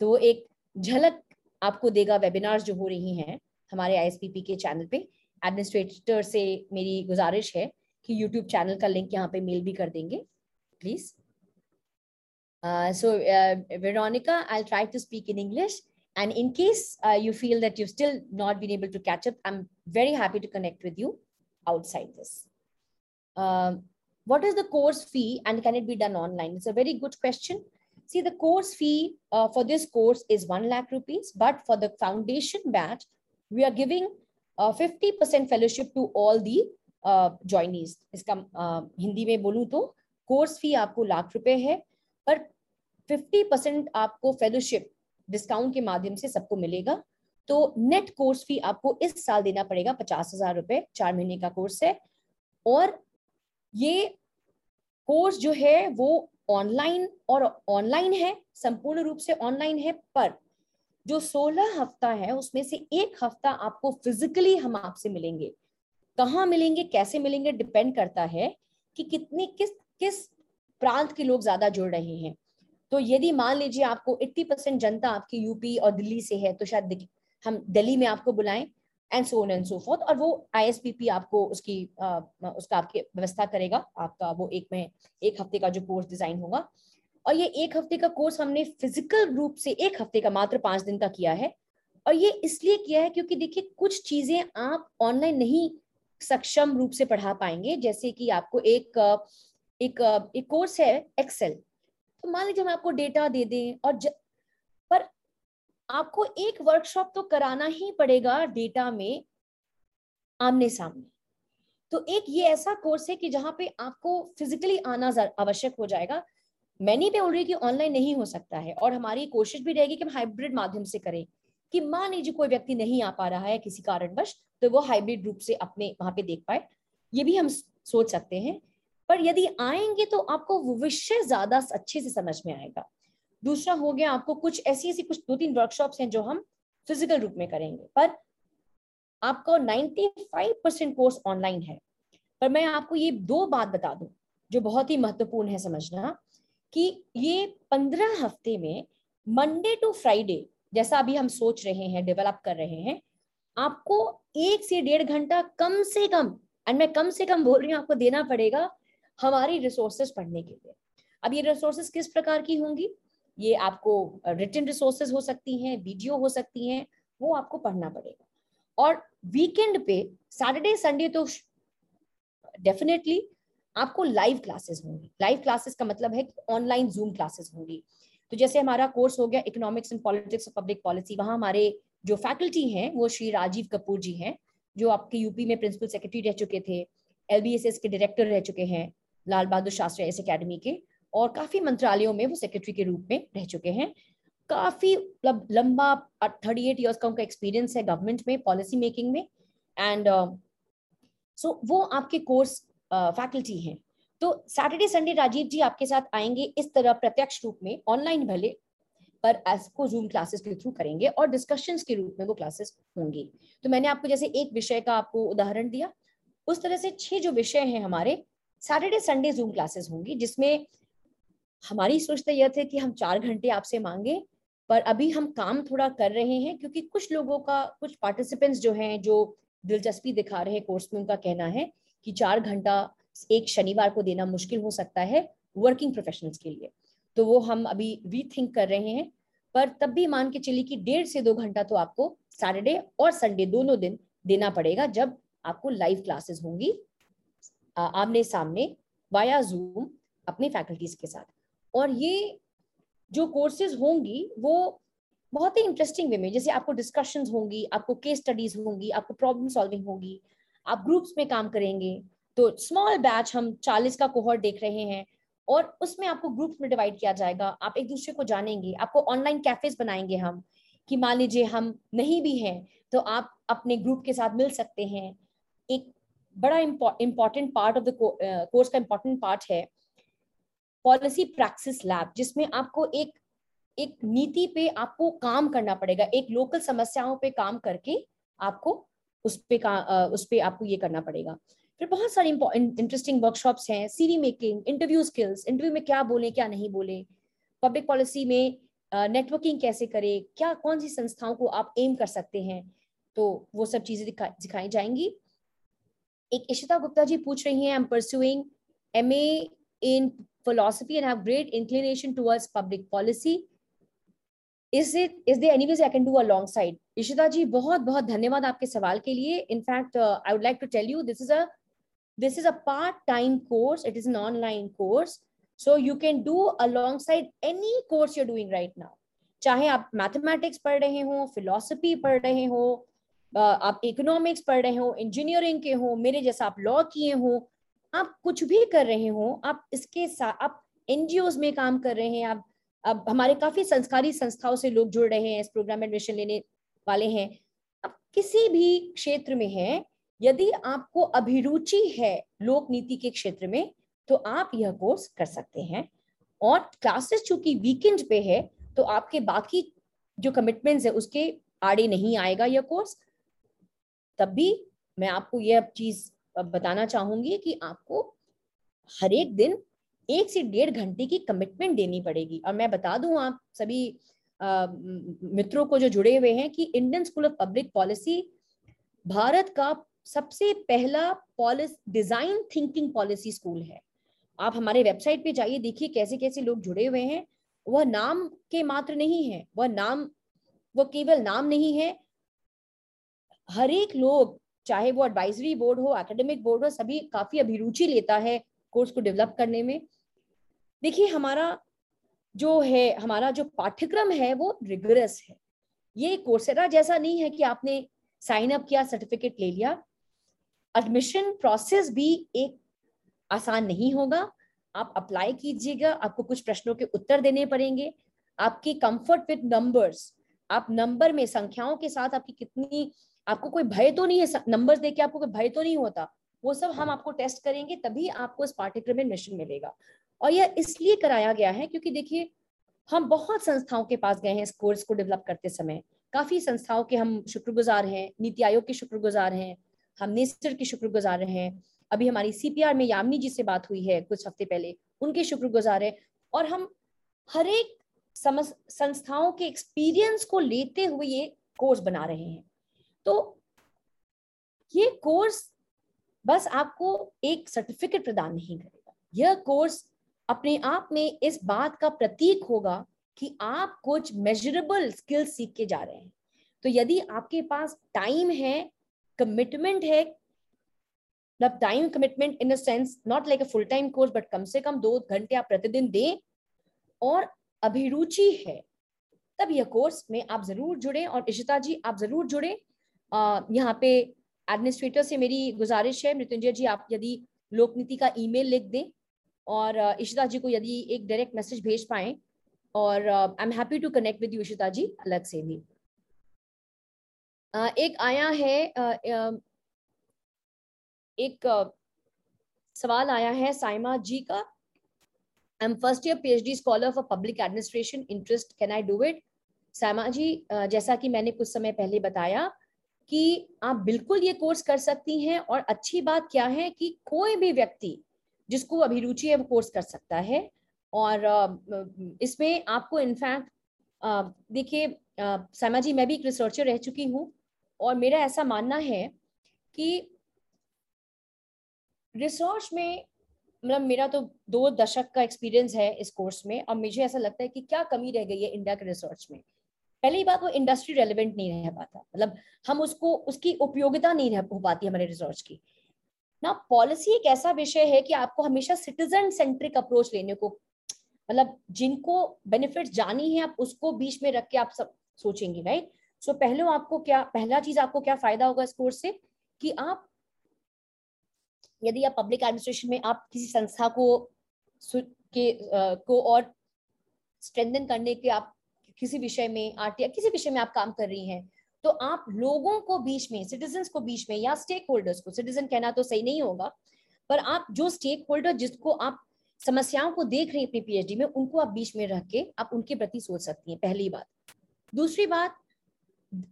A: तो वो एक झलक आपको देगा वेबिनार जो हो रही हैं हमारे आईएसपीपी के चैनल पे। एडमिनिस्ट्रेटर से मेरी गुजारिश है कि यूट्यूब चैनल का लिंक यहाँ पे मेल भी कर देंगे please so Veronica I try to speak in English case uh, you feel that you've still not been able to catch up, I'm very happy to connect with you outside this. Um, what is the course fee and can it be done online? It's a very good question. See, the course fee uh, for this course is 1 lakh rupees, but for the foundation batch, we are giving uh, 50% fellowship to all the uh, joinees. इसका uh, Hindi में बोलूँ तो course फ़ी आपको लाख रुपए है पर 50% आपको fellowship discount के माध्यम से सबको मिलेगा तो नेट कोर्स फ़ी आपको इस साल देना पड़ेगा पचास हज़ार रुपए चार महीने का कोर्स है और ये कोर्स जो है वो ऑनलाइन और ऑनलाइन है, संपूर्ण रूप से ऑनलाइन है, पर जो 16 हफ़्ता है, उसमें से एक हफ़्ता आपको फिजिकली हम आपसे मिलेंगे। कहाँ मिलेंगे, कैसे मिलेंगे डिपेंड करता है कि कितने, किस किस प्रांत के लोग ज़्यादा जुड़ रहे हैं। तो यदि मान लीजिए आपको 80 परसेंट जनता आपकी यूपी और दिल्ली से है तो शायद हम दिल्ली में आपको बुलाएँ and so and so forth और वो आईएसपीपी आपको उसकी आ, उसका आपकी व्यवस्था करेगा आपका वो एक में एक हफ़्ते का जो कोर्स डिज़ाइन होगा। और ये एक हफ़्ते का कोर्स हमने फ़िज़िकल रूप से एक हफ़्ते का मात्र पाँच दिन का किया है। और ये इसलिए किया है क्योंकि देखिए कुछ चीज़ें आप ऑनलाइन नहीं सक्षम रूप से पढ़ा पाएँगे। जैसे कि आपको एक एक एक कोर्स है एक्सेल तो मान लीजिए हम आपको डेटा दे दें और ज, आपको एक वर्कशॉप तो कराना ही पड़ेगा डेटा में, आमने सामने। तो एक ये ऐसा कोर्स है कि जहाँ पे आपको फिजिकली आना आवश्यक हो जाएगा। मैनी पे बोल रही कि ऑनलाइन नहीं हो सकता है और हमारी कोशिश भी रहेगी कि हम हाइब्रिड माध्यम से करें कि मान लीजिए कोई व्यक्ति नहीं आ पा रहा है किसी कारणवश तो वो हाइब्रिड रूप से अपने वहाँ पे देख पाए। ये भी हम सोच सकते हैं। पर यदि आएँगे तो आपको विषय ज़्यादा अच्छे से समझ में आएगा। दूसरा हो गया आपको कुछ ऐसी ऐसी कुछ दो तीन वर्कशॉप्स हैं जो हम फ़िज़िकल रूप में करेंगे। पर आपको 95 परसेंट कोर्स ऑनलाइन है। पर मैं आपको ये दो बात बता दूँ, जो बहुत ही महत्वपूर्ण है समझना, कि ये पंद्रह हफ़्ते में मंडे टू फ्राइडे जैसा अभी हम सोच रहे हैं डेवलप कर रहे हैं, आपको एक से डेढ़ घंटा कम से कम एंड मैं कम से कम बोल रही हूँ, आपको देना पड़ेगा हमारी रिसोर्सेज पढ़ने के लिए। अब ये रिसोर्सेज किस प्रकार की होंगी? ये आपको रिटर्न रिसोर्सेज हो सकती हैं वीडियो हो सकती हैं, वो आपको पढ़ना पड़ेगा। और वीकेंड पे सैटरडे संडे तो डेफिनेटली आपको लाइव क्लासेस होंगी। लाइव क्लासेस का मतलब है कि ऑनलाइन जूम क्लासेस होंगी। तो जैसे हमारा कोर्स हो गया economics and politics of public policy वहाँ हमारे जो फैकल्टी हैं, वो श्री राजीव कपूर जी हैं, जो आपके यूपी में प्रिंसिपल सेक्रेटरी रह चुके थे एलबीएसएस के डायरेक्टर रह चुके हैं, लाल बहादुर शास्त्री एस अकेडमी के। और काफ़ी मंत्रालयों में वो सेक्रेटरी के रूप में रह चुके हैं। काफ़ी मतलब लंबा थर्टी एट ईयर्स का उनका एक्सपीरियंस है गवर्नमेंट में पॉलिसी मेकिंग में। एंड सो uh, so, वो आपके कोर्स फैकल्टी uh, हैं। तो सैटरडे संडे राजीव जी आपके साथ आएँगे इस तरह प्रत्यक्ष रूप में ऑनलाइन भले पर इसको जूम क्लासेस के थ्रू करेंगे और डिस्कशंस के रूप में वो क्लासेस होंगी। तो मैंने आपको जैसे एक विषय का आपको उदाहरण दिया। उस तरह से छह जो विषय हैं हमारे सैटरडे संडे जूम क्लासेस होंगी जिसमें हमारी सोच तो यह थे कि हम चार घंटे आपसे मांगे, पर अभी हम काम थोड़ा कर रहे हैं क्योंकि कुछ लोगों का, कुछ पार्टिसिपेंट्स जो हैं, जो दिलचस्पी दिखा रहे हैं कोर्स में, उनका कहना है कि चार घंटा एक शनिवार को देना मुश्किल हो सकता है वर्किंग प्रोफेशनल्स के लिए। तो वो हम अभी रीथिंक कर रहे हैं, पर तब भी मान के चलिए कि डेढ़ से दो घंटा तो आपको सैटरडे और संडे दोनों दिन देना पड़ेगा जब आपको लाइव क्लासेस होंगी आमने सामने वाया जूम अपने फैकल्टीज के साथ। और ये जो कोर्सेज होंगी, वो बहुत ही इंटरेस्टिंग वे में, जैसे आपको डिस्कशंस होंगी, आपको केस स्टडीज़ होंगी, आपको प्रॉब्लम सॉल्विंग होगी, आप ग्रुप्स में काम करेंगे तो स्मॉल बैच हम 40 का कोहर्ट देख रहे हैं और उसमें आपको ग्रुप्स में डिवाइड किया जाएगा, आप एक दूसरे को जानेंगे, आपको ऑनलाइन कैफेज बनाएँगे हम, कि मान लीजिए हम नहीं भी हैं तो आप अपने ग्रुप के साथ मिल सकते हैं। एक बड़ा important part of the course का इंपॉर्टेंट पार्ट है। पॉलिसी प्रैक्सिस लैब जिसमें आपको एक एक नीति पे आपको काम करना पड़ेगा एक लोकल समस्याओं पे काम करके आपको उस पे का उस पे आपको ये करना पड़ेगा। फिर बहुत सारी इंटरेस्टिंग वर्कशॉप्स हैं CV making interview skills interview में क्या बोले क्या नहीं बोले पब्लिक पॉलिसी में नेटवर्किंग uh, कैसे करे क्या कौन सी संस्थाओं को आप एम कर सकते हैं तो वो सब चीज़ें दिखाई जाएँगी। एक इशिता गुप्ता जी पूछ रही हैं I am pursuing M in philosophy and have great inclination towards public policy is it is there any ways i can do alongside ishita ji bahut bahut dhanyawad aapke sawal ke liye in fact uh, i would like to tell you this is a this is a part time course it is an online course so you can do alongside any course you're doing right now चाहे आप mathematics पढ़ रहे हो philosophy पढ़ रहे हो आप economics पढ़ रहे हो इंजीनियरिंग के हो मेरे जैसा आप लॉ किए हो आप कुछ भी कर रहे हो, आप इसके साथ आप एनजीओ में काम कर रहे हैं, आप, अब हमारे काफ़ी संस्कारी संस्थाओं से लोग जुड़ रहे हैं, इस प्रोग्राम में एडमिशन लेने वाले हैं। अब किसी भी क्षेत्र में है, यदि आपको अभिरुचि है लोक नीति के क्षेत्र में तो आप यह कोर्स कर सकते हैं। और क्लासेस चूँकि वीकेंड पे है तो आपके बाकी जो कमिटमेंट्स है, उसके आड़े नहीं आएगा यह कोर्स तब भी मैं आपको यह चीज़ बताना चाहूँगी कि आपको हर एक दिन एक से डेढ़ घंटे की कमिटमेंट देनी पड़ेगी। और मैं बता दूँ आप सभी आ, मित्रों को जो जुड़े हुए हैं कि Indian school of public policy Bharat का सबसे पहला policy design thinking policy school है। आप हमारे वेबसाइट पे जाइए देखिए कैसे कैसे लोग जुड़े हुए हैं। वह नाम के मात्र नहीं है वह नाम वह केवल नाम नहीं है। हर एक लोग चाहे वो एडवाइजरी बोर्ड हो एकेडमिक बोर्ड हो, सभी काफ़ी अभिरुचि लेता है कोर्स को डेवलप करने में। देखिए, हमारा जो है, हमारा जो पाठ्यक्रम है, वो रिगरस है। ये कोर्सेरा जैसा नहीं है कि आपने साइन अप किया सर्टिफिकेट ले लिया। एडमिशन प्रोसेस भी एक आसान नहीं होगा। आप अप्लाई कीजिएगा, आपको कुछ प्रश्नों के उत्तर देने पड़ेंगे। आपकी कंफर्ट विद नंबर्स आप नंबर में, संख्याओं के साथ आपकी कितनी आपको कोई भय तो नहीं है नंबर्स देख के आपको कोई भय तो नहीं होता? वो सब हम आपको टेस्ट करेंगे तभी आपको इस पाठ्यक्रम में एडमिशन मिलेगा। और यह इसलिए कराया गया है क्योंकि देखिए हम बहुत संस्थाओं के पास गए हैं इस कोर्स को डेवलप करते समय। काफ़ी संस्थाओं के हम शुक्रगुजार हैं नीति आयोग के शुक्रगुजार हैं हम नेस्टर के शुक्रगुजार हैं। अभी हमारी सीपीआर में यामिनी जी से बात हुई है कुछ हफ़्ते पहले उनके शुक्रगुजार है। और हम हर एक संस्थाओं के एक्सपीरियंस को लेते हुए ये कोर्स बना रहे हैं। तो ये कोर्स बस आपको एक सर्टिफिकेट प्रदान नहीं करेगा। यह कोर्स अपने आप में इस बात का प्रतीक होगा कि आप कुछ मेजरेबल स्किल सीख के जा रहे हैं। तो यदि आपके पास टाइम है कमिटमेंट है मतलब time commitment in the sense not like a full time course but कम से कम दो घंटे आप प्रतिदिन दें और अभिरुचि है, तब यह कोर्स में आप ज़रूर जुड़े और इशिता जी, आप ज़रूर जुड़े। यहाँ पे एडमिनिस्ट्रेटर से मेरी गुजारिश है, मृत्युंजय जी, आप यदि लोक नीति का ईमेल लिख दें और इशिता जी को यदि एक डायरेक्ट मैसेज भेज पाए और I am happy to connect with Ishita ji, अलग से भी। एक आया है एक सवाल आया है साइमा जी का। I am first year PhD scholar for public administration interest can I do it Saima ji जैसा कि मैंने कुछ समय पहले बताया कि आप बिल्कुल ये कोर्स कर सकती हैं और अच्छी बात क्या है कि कोई भी व्यक्ति जिसको अभिरुचि है वो कोर्स कर सकता है। और इसमें आपको इनफैक्ट देखिए साइमा जी, मैं भी एक रिसर्चर रह चुकी हूँ और मेरा ऐसा मानना है कि रिसर्च में मतलब मेरा तो दो दशक का एक्सपीरियंस है इस कोर्स में और मुझे ऐसा लगता है कि क्या कमी रह गई है इंडिया के रिसर्च में। पहली बात वो इंडस्ट्री रेलिवेंट नहीं रह पाता। मतलब हम उसको उसकी उपयोगिता नहीं रह पाती हमारे रिसर्च की। ना पॉलिसी एक ऐसा विषय है कि आपको हमेशा सिटीजन सेंट्रिक अप्रोच लेने को मतलब जिनको बेनिफिट जानी है आप उसको बीच में रख के आप सब सोचेंगे राइट सो पहले आपको क्या पहला चीज़ आपको क्या फ़ायदा होगा इस कोर्स से? कि आप यदि आप पब्लिक एडमिनिस्ट्रेशन में आप किसी संस्था को के आ, को और स्ट्रेंथन करने के आप किसी विषय में आरटीआई किसी विषय में आप काम कर रही हैं तो आप लोगों को बीच में सिटीजन को बीच में या स्टेक होल्डर्स को सिटीजन कहना तो सही नहीं होगा, पर आप जो स्टेक होल्डर जिसको आप समस्याओं को देख रही हैं अपनी पीएचडी में, उनको आप बीच में रख के आप उनके प्रति सोच सकती हैं, पहली बात। दूसरी बात,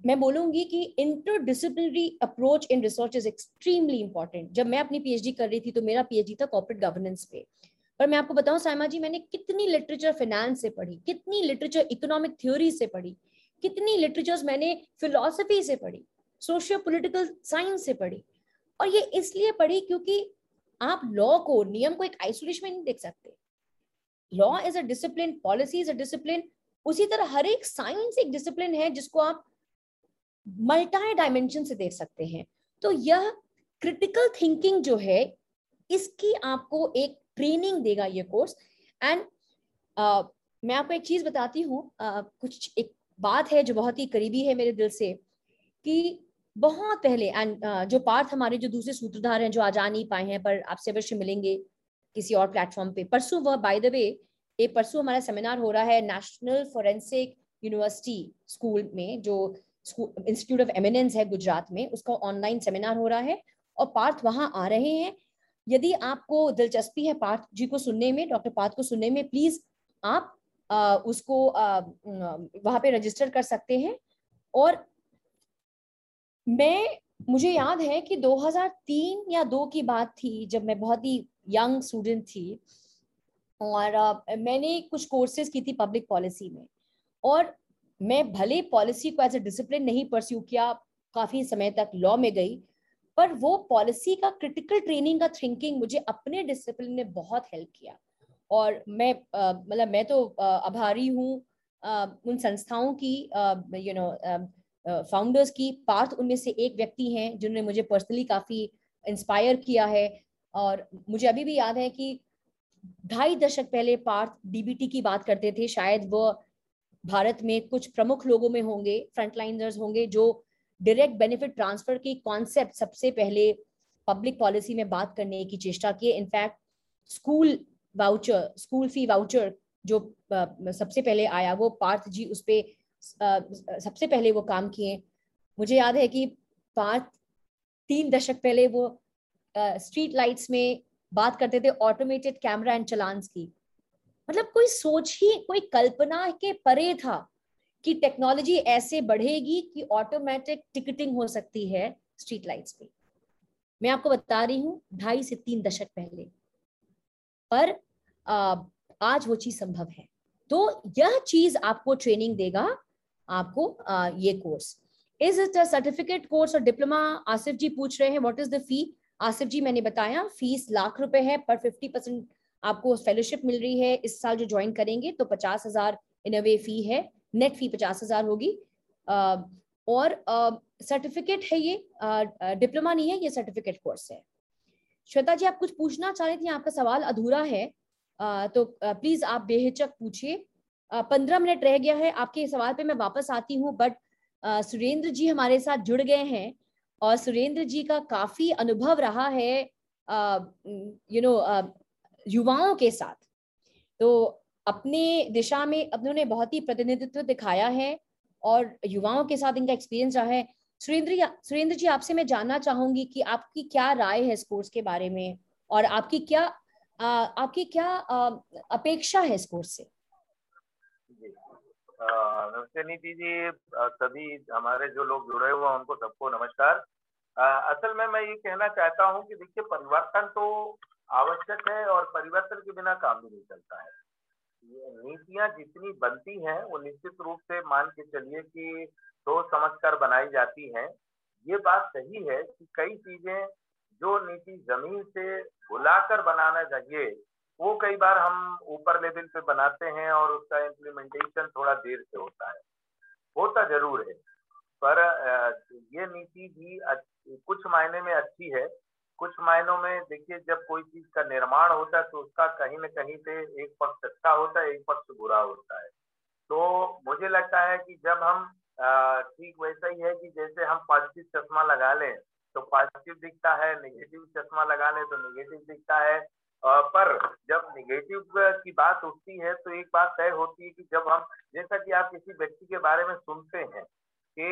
A: मैं बोलूँगी कि interdisciplinary approach in research is extremely important जब मैं अपनी पीएचडी कर रही थी तो मेरा पीएचडी था कॉर्पोरेट गवर्नेंस पे। पर मैं आपको बताऊँ, साइमा जी, मैंने कितनी लिटरेचर फाइनेंस से पढ़ी, कितनी लिटरेचर इकोनॉमिक थ्योरी से पढ़ी, कितनी लिटरेचर्स मैंने फिलोसफी से पढ़ी सोशियो पोलिटिकल साइंस से पढ़ी। और ये इसलिए पढ़ी क्योंकि आप लॉ को, नियम को एक आइसोलेशन में नहीं देख सकते। Law is a discipline policy is a discipline उसी तरह हर एक साइंस एक डिसिप्लिन है जिसको आप मल्टाई डायमेंशन से देख सकते हैं। तो यह क्रिटिकल थिंकिंग जो है, इसकी आपको एक ट्रेनिंग देगा ये कोर्स एंड uh, मैं आपको एक चीज़ बताती हूँ uh, कुछ एक बात है जो बहुत ही करीबी है मेरे दिल से कि बहुत पहले एंड uh, जो पार्थ हमारे जो दूसरे सूत्रधार हैं जो आज आ नहीं पाए हैं पर आपसे अवश्य मिलेंगे किसी और प्लेटफॉर्म पे। परसों वह बाय द वे ये परसों हमारा सेमिनार हो रहा है नेशनल फोरेंसिक यूनिवर्सिटी स्कूल में जो इंस्टीट्यूट ऑफ़ एमिनेंस है गुजरात में। उसका ऑनलाइन सेमिनार हो रहा है और पार्थ वहाँ आ रहे हैं। यदि आपको दिलचस्पी है पार्थ जी को सुनने में डॉक्टर पार्थ को सुनने में प्लीज़ आप आ, उसको वहाँ पे रजिस्टर कर सकते हैं। और मैं मुझे याद है कि 2003 या दो की बात थी जब मैं बहुत ही यंग स्टूडेंट थी और आ, मैंने कुछ कोर्सेज की थी पब्लिक पॉलिसी में। और मैं भले पॉलिसी को एज ए डिसिप्लिन नहीं परस्यू किया काफ़ी समय तक लॉ में गई पर वो पॉलिसी का क्रिटिकल ट्रेनिंग का थिंकिंग मुझे अपने डिसिप्लिन ने बहुत हेल्प किया। और मैं मतलब मैं तो आभारी हूँ उन संस्थाओं की यू नो फाउंडर्स की। पार्थ उनमें से एक व्यक्ति हैं जिन्होंने मुझे पर्सनली काफ़ी इंस्पायर किया है। और मुझे अभी भी याद है कि ढाई दशक पहले पार्थ डीबीटी की बात करते थे। शायद वो भारत में कुछ प्रमुख लोगों में होंगे फ्रंटलाइनर्स होंगे, जो डायरेक्ट बेनिफिट ट्रांसफ़र की कॉन्सेप्ट सबसे पहले पब्लिक पॉलिसी में बात करने की चेष्टा की in fact school voucher school fee voucher जो सबसे पहले आया, वो पार्थ जी उस पर सबसे पहले वो काम किए। मुझे याद है कि पार्थ तीन दशक पहले वो स्ट्रीट लाइट्स में बात करते थे ऑटोमेटेड कैमरा एंड चलान्स की। मतलब कोई सोच ही, कोई कल्पना के परे था। कि टेक्नोलॉजी ऐसे बढ़ेगी कि ऑटोमेटिक टिकटिंग हो सकती है स्ट्रीट लाइट्स पे। मैं आपको बता रही हूँ, ढाई से तीन दशक पहले। पर आज वो चीज़ संभव है। तो यह चीज़ आपको ट्रेनिंग देगा, आपको ये course is it certificate course और डिप्लोमा आसिफ जी पूछ रहे हैं what is the fee Asif ji, मैंने बताया फ़ीस लाख रुपए है, पर फिफ्टी परसेंट आपको फेलोशिप मिल रही है। इस साल जो ज्वाइन करेंगे तो पचास हज़ार इन अ वे फ़ी है। नेट फ़ी पचास हज़ार होगी। और सर्टिफिकेट है ये डिप्लोमा नहीं है, ये सर्टिफिकेट कोर्स है। श्वेता जी, आप कुछ पूछना चाह रहे थे, आपका सवाल अधूरा है। तो प्लीज़ आप बेहिचक पूछिए। पंद्रह मिनट रह गया है, आपके सवाल पे मैं वापस आती हूँ बट सुरेंद्र जी हमारे साथ जुड़ गए हैं, और सुरेंद्र जी का काफ़ी अनुभव रहा है यू नो युवाओं के साथ। तो अपने दिशा में उन्होंने बहुत ही प्रतिनिधित्व दिखाया है और युवाओं के साथ इनका एक्सपीरियंस रहा है। सुरेंद्र सुरेंद्र जी आपसे मैं जानना चाहूँगी कि आपकी क्या राय है इस कोर्स के बारे में और आपकी क्या आ, आपकी क्या आ, अपेक्षा है इस कोर्स से
D: नमस्ते नीति जी। सभी हमारे जो लोग जुड़े हुए हैं उनको सबको नमस्कार। असल में मैं ये कहना चाहता हूँ कि देखिए परिवर्तन तो आवश्यक है और परिवर्तन के बिना काम भी नहीं चलता है। नीतियाँ जितनी बनती हैं, वो निश्चित रूप से मान के चलिए कि सोच समझ कर बनाई जाती हैं। ये बात सही है कि कई चीज़ें जो नीति ज़मीन से बुलाकर बनाना चाहिए, वो कई बार हम ऊपर लेवल पे बनाते हैं और उसका इम्प्लीमेंटेशन थोड़ा देर से होता है। होता ज़रूर है, पर ये नीति भी कुछ मायने में अच्छी है कुछ मायनों में देखिए, जब कोई चीज़ का निर्माण होता है तो उसका कहीं न कहीं से एक पक्ष अच्छा होता है, एक पक्ष बुरा होता है। तो मुझे लगता है कि जब हम ठीक वैसा ही है कि जैसे हम पॉजिटिव चश्मा लगा लें तो पॉजिटिव दिखता है, नेगेटिव चश्मा लगा लें तो नेगेटिव दिखता है। पर जब निगेटिव की बात उठती है तो एक बात तय होती है कि जब हम, जैसा कि आप किसी व्यक्ति के बारे में सुनते हैं कि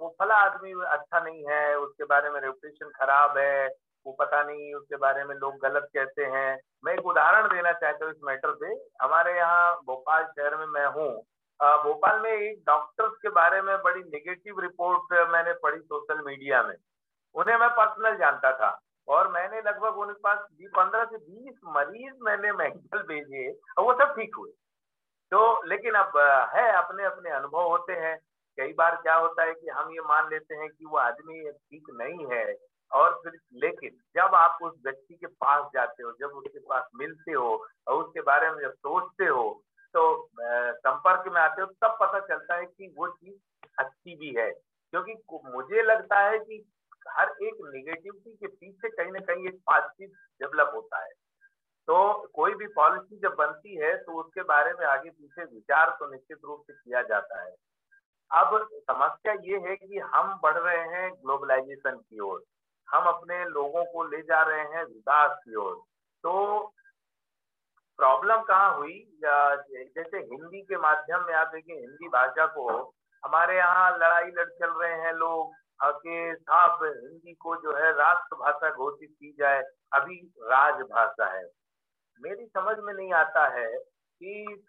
D: वो फला आदमी अच्छा नहीं है, उसके बारे में रेपुटेशन खराब है, वो पता नहीं उसके बारे में लोग गलत कहते हैं। मैं एक उदाहरण देना चाहता हूँ इस मैटर पे। हमारे यहाँ भोपाल शहर में मैं हूँ। भोपाल में एक डॉक्टर्स के बारे में बड़ी नेगेटिव रिपोर्ट मैंने पढ़ी सोशल मीडिया में। उन्हें मैं पर्सनल जानता था। और मैंने लगभग उनके पास पंद्रह से बीस मरीज़ मैंने मेडिकल भेजे, और वो सब ठीक हुए। तो लेकिन अब है अपने अपने अनुभव होते हैं। कई बार क्या होता है कि हम ये मान लेते हैं कि वो आदमी ठीक नहीं है और फिर, लेकिन जब आप उस व्यक्ति के पास जाते हो, जब उसके पास मिलते हो और उसके बारे में जब सोचते हो तो संपर्क में आते हो, तब पता चलता है कि वो चीज़ अच्छी भी है। क्योंकि मुझे लगता है कि हर एक निगेटिविटी के पीछे कहीं ना कहीं एक पॉजिटिव डेवलप होता है। तो कोई भी पॉलिसी जब बनती है तो उसके बारे में आगे पीछे विचार तो निश्चित रूप से किया जाता है। अब समस्या ये है कि हम बढ़ रहे हैं ग्लोबलाइजेशन की ओर। हम अपने लोगों को ले जा रहे हैं विकास की ओर। तो प्रॉब्लम कहाँ हुई? जैसे हिंदी के माध्यम में आप देखिए, हिंदी भाषा को हमारे यहाँ लड़ाई लड़ चल रहे हैं लोग के साफ़ हिंदी को जो है राष्ट्रभाषा घोषित की जाए, अभी राजभाषा है। मेरी समझ में नहीं आता है कि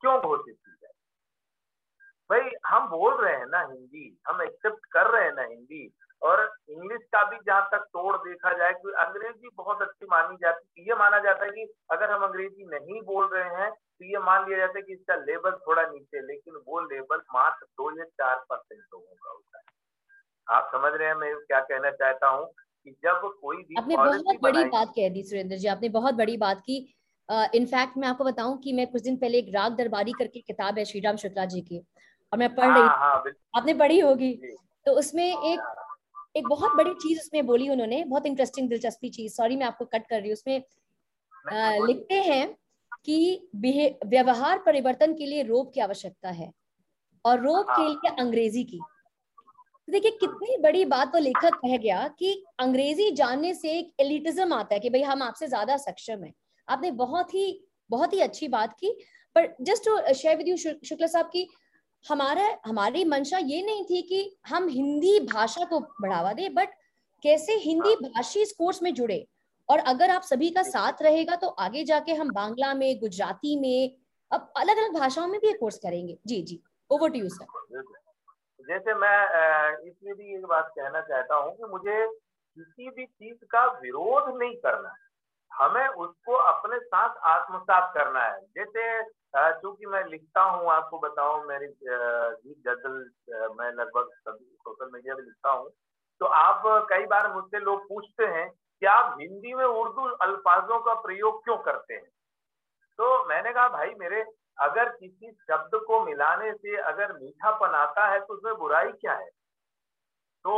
D: क्यों घोषित की? भाई हम बोल रहे हैं ना हिंदी हम एक्सेप्ट कर रहे हैं ना हिंदी और इंग्लिश का भी जहाँ तक तोड़ देखा जाए कि अंग्रेज़ी बहुत अच्छी मानी जाती है ये माना जाता है कि अगर हम अंग्रेज़ी नहीं बोल रहे हैं तो ये मान लिया जाता है कि इसका लेवल थोड़ा नीचे लेकिन वो लेवल मात्र दो या चार परसेंट लोगों का होता है। आप समझ रहे हैं मैं क्या कहना चाहता हूँ कि जब कोई भी
A: आपने बहुत बड़ी बात कह दी सुरेंद्र जी आपने बहुत बड़ी बात की। इनफैक्ट uh, मैं आपको बताऊँ कि मैं कुछ दिन पहले एक राग दरबारी करके किताब है श्रीराम शुक्ला जी की। और मैं पढ़ रही हाँ, हाँ, आपने पढ़ी होगी। तो उसमें एक एक बहुत बड़ी चीज़ उसमें बोली उन्होंने बहुत इंटरेस्टिंग दिलचस्पी चीज़। सॉरी मैं आपको कट कर रही हूँ। उसमें आ, लिखते हैं कि व्यवहार परिवर्तन के लिए रोप की आवश्यकता है और रोप के हाँ। लिए अंग्रेज़ी की। तो देखिए कितनी बड़ी बात तो लेखक कह गया कि अंग्रेज़ी जानने से एक एलिटिज्म आता है कि भाई हम आपसे ज़्यादा सक्षम है। आपने बहुत ही बहुत ही अच्छी बात की। पर just to share with you Shukla साहब की हमारा हमारी मंशा ये नहीं थी कि हम हिंदी भाषा को बढ़ावा दें बट कैसे हिंदी हाँ। भाषी इस कोर्स में जुड़े। और अगर आप सभी का साथ रहेगा तो आगे जाके हम बांग्ला में गुजराती में अब अलग अलग भाषाओं में भी ये कोर्स करेंगे। जी जी। ओवर टू यू सर
D: जैसे मैं इसमें भी एक बात कहना चाहता हूँ कि मुझे किसी भी चीज़ का विरोध नहीं करना। है हमें उसको अपने साथ आत्मसात करना है। जैसे चूँकि मैं लिखता हूँ, आपको बताऊँ, मेरी गीत गज़ल मैं लगभग सोशल मीडिया पे लिखता हूँ। तो आप, कई बार मुझसे लोग पूछते हैं कि आप हिंदी में उर्दू अल्फाजों का प्रयोग क्यों करते हैं? तो मैंने कहा, भाई, मेरे, अगर किसी शब्द को मिलाने से अगर मीठापन आता है तो उसमें बुराई क्या है? तो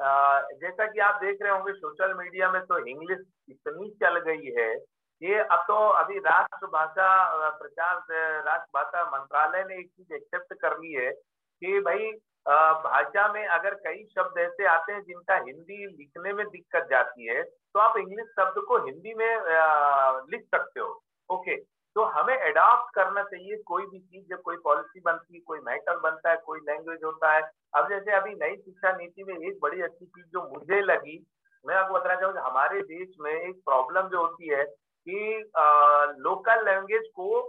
D: जैसा कि आप देख रहे होंगे सोशल मीडिया में तो इंग्लिश इतनी चल गई है कि अब तो अभी राष्ट्रभाषा प्रचार राष्ट्रभाषा मंत्रालय ने एक चीज़ एक्सेप्ट कर ली है कि भाई भाषा में अगर कई शब्द ऐसे आते हैं जिनका हिंदी लिखने में दिक्कत जाती है तो आप इंग्लिश शब्द को हिंदी में लिख सकते हो। ओके तो हमें एडॉप्ट करना चाहिए कोई भी चीज़ जब कोई पॉलिसी बनती है कोई मैटर बनता है कोई लैंग्वेज होता है। अब जैसे अभी नई शिक्षा नीति में एक बड़ी अच्छी चीज़ जो मुझे लगी मैं आपको बताना चाहूँ हमारे देश में एक प्रॉब्लम जो होती है कि आ, लोकल लैंग्वेज को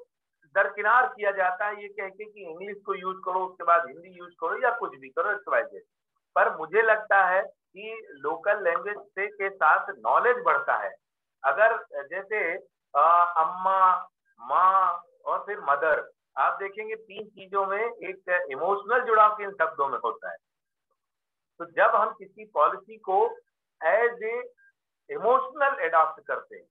D: दरकिनार किया जाता है ये कह के कि इंग्लिश को यूज़ करो उसके बाद हिंदी यूज़ करो या कुछ भी करो इस पर मुझे लगता है कि लोकल लैंग्वेज से के साथ नॉलेज बढ़ता है। अगर जैसे आ, अम्मा माँ और फिर मदर। आप देखेंगे तीन चीज़ों में एक इमोशनल जुड़ाव इन शब्दों में होता है। तो जब हम किसी पॉलिसी को एज ए इमोशनल एडॉप्ट करते हैं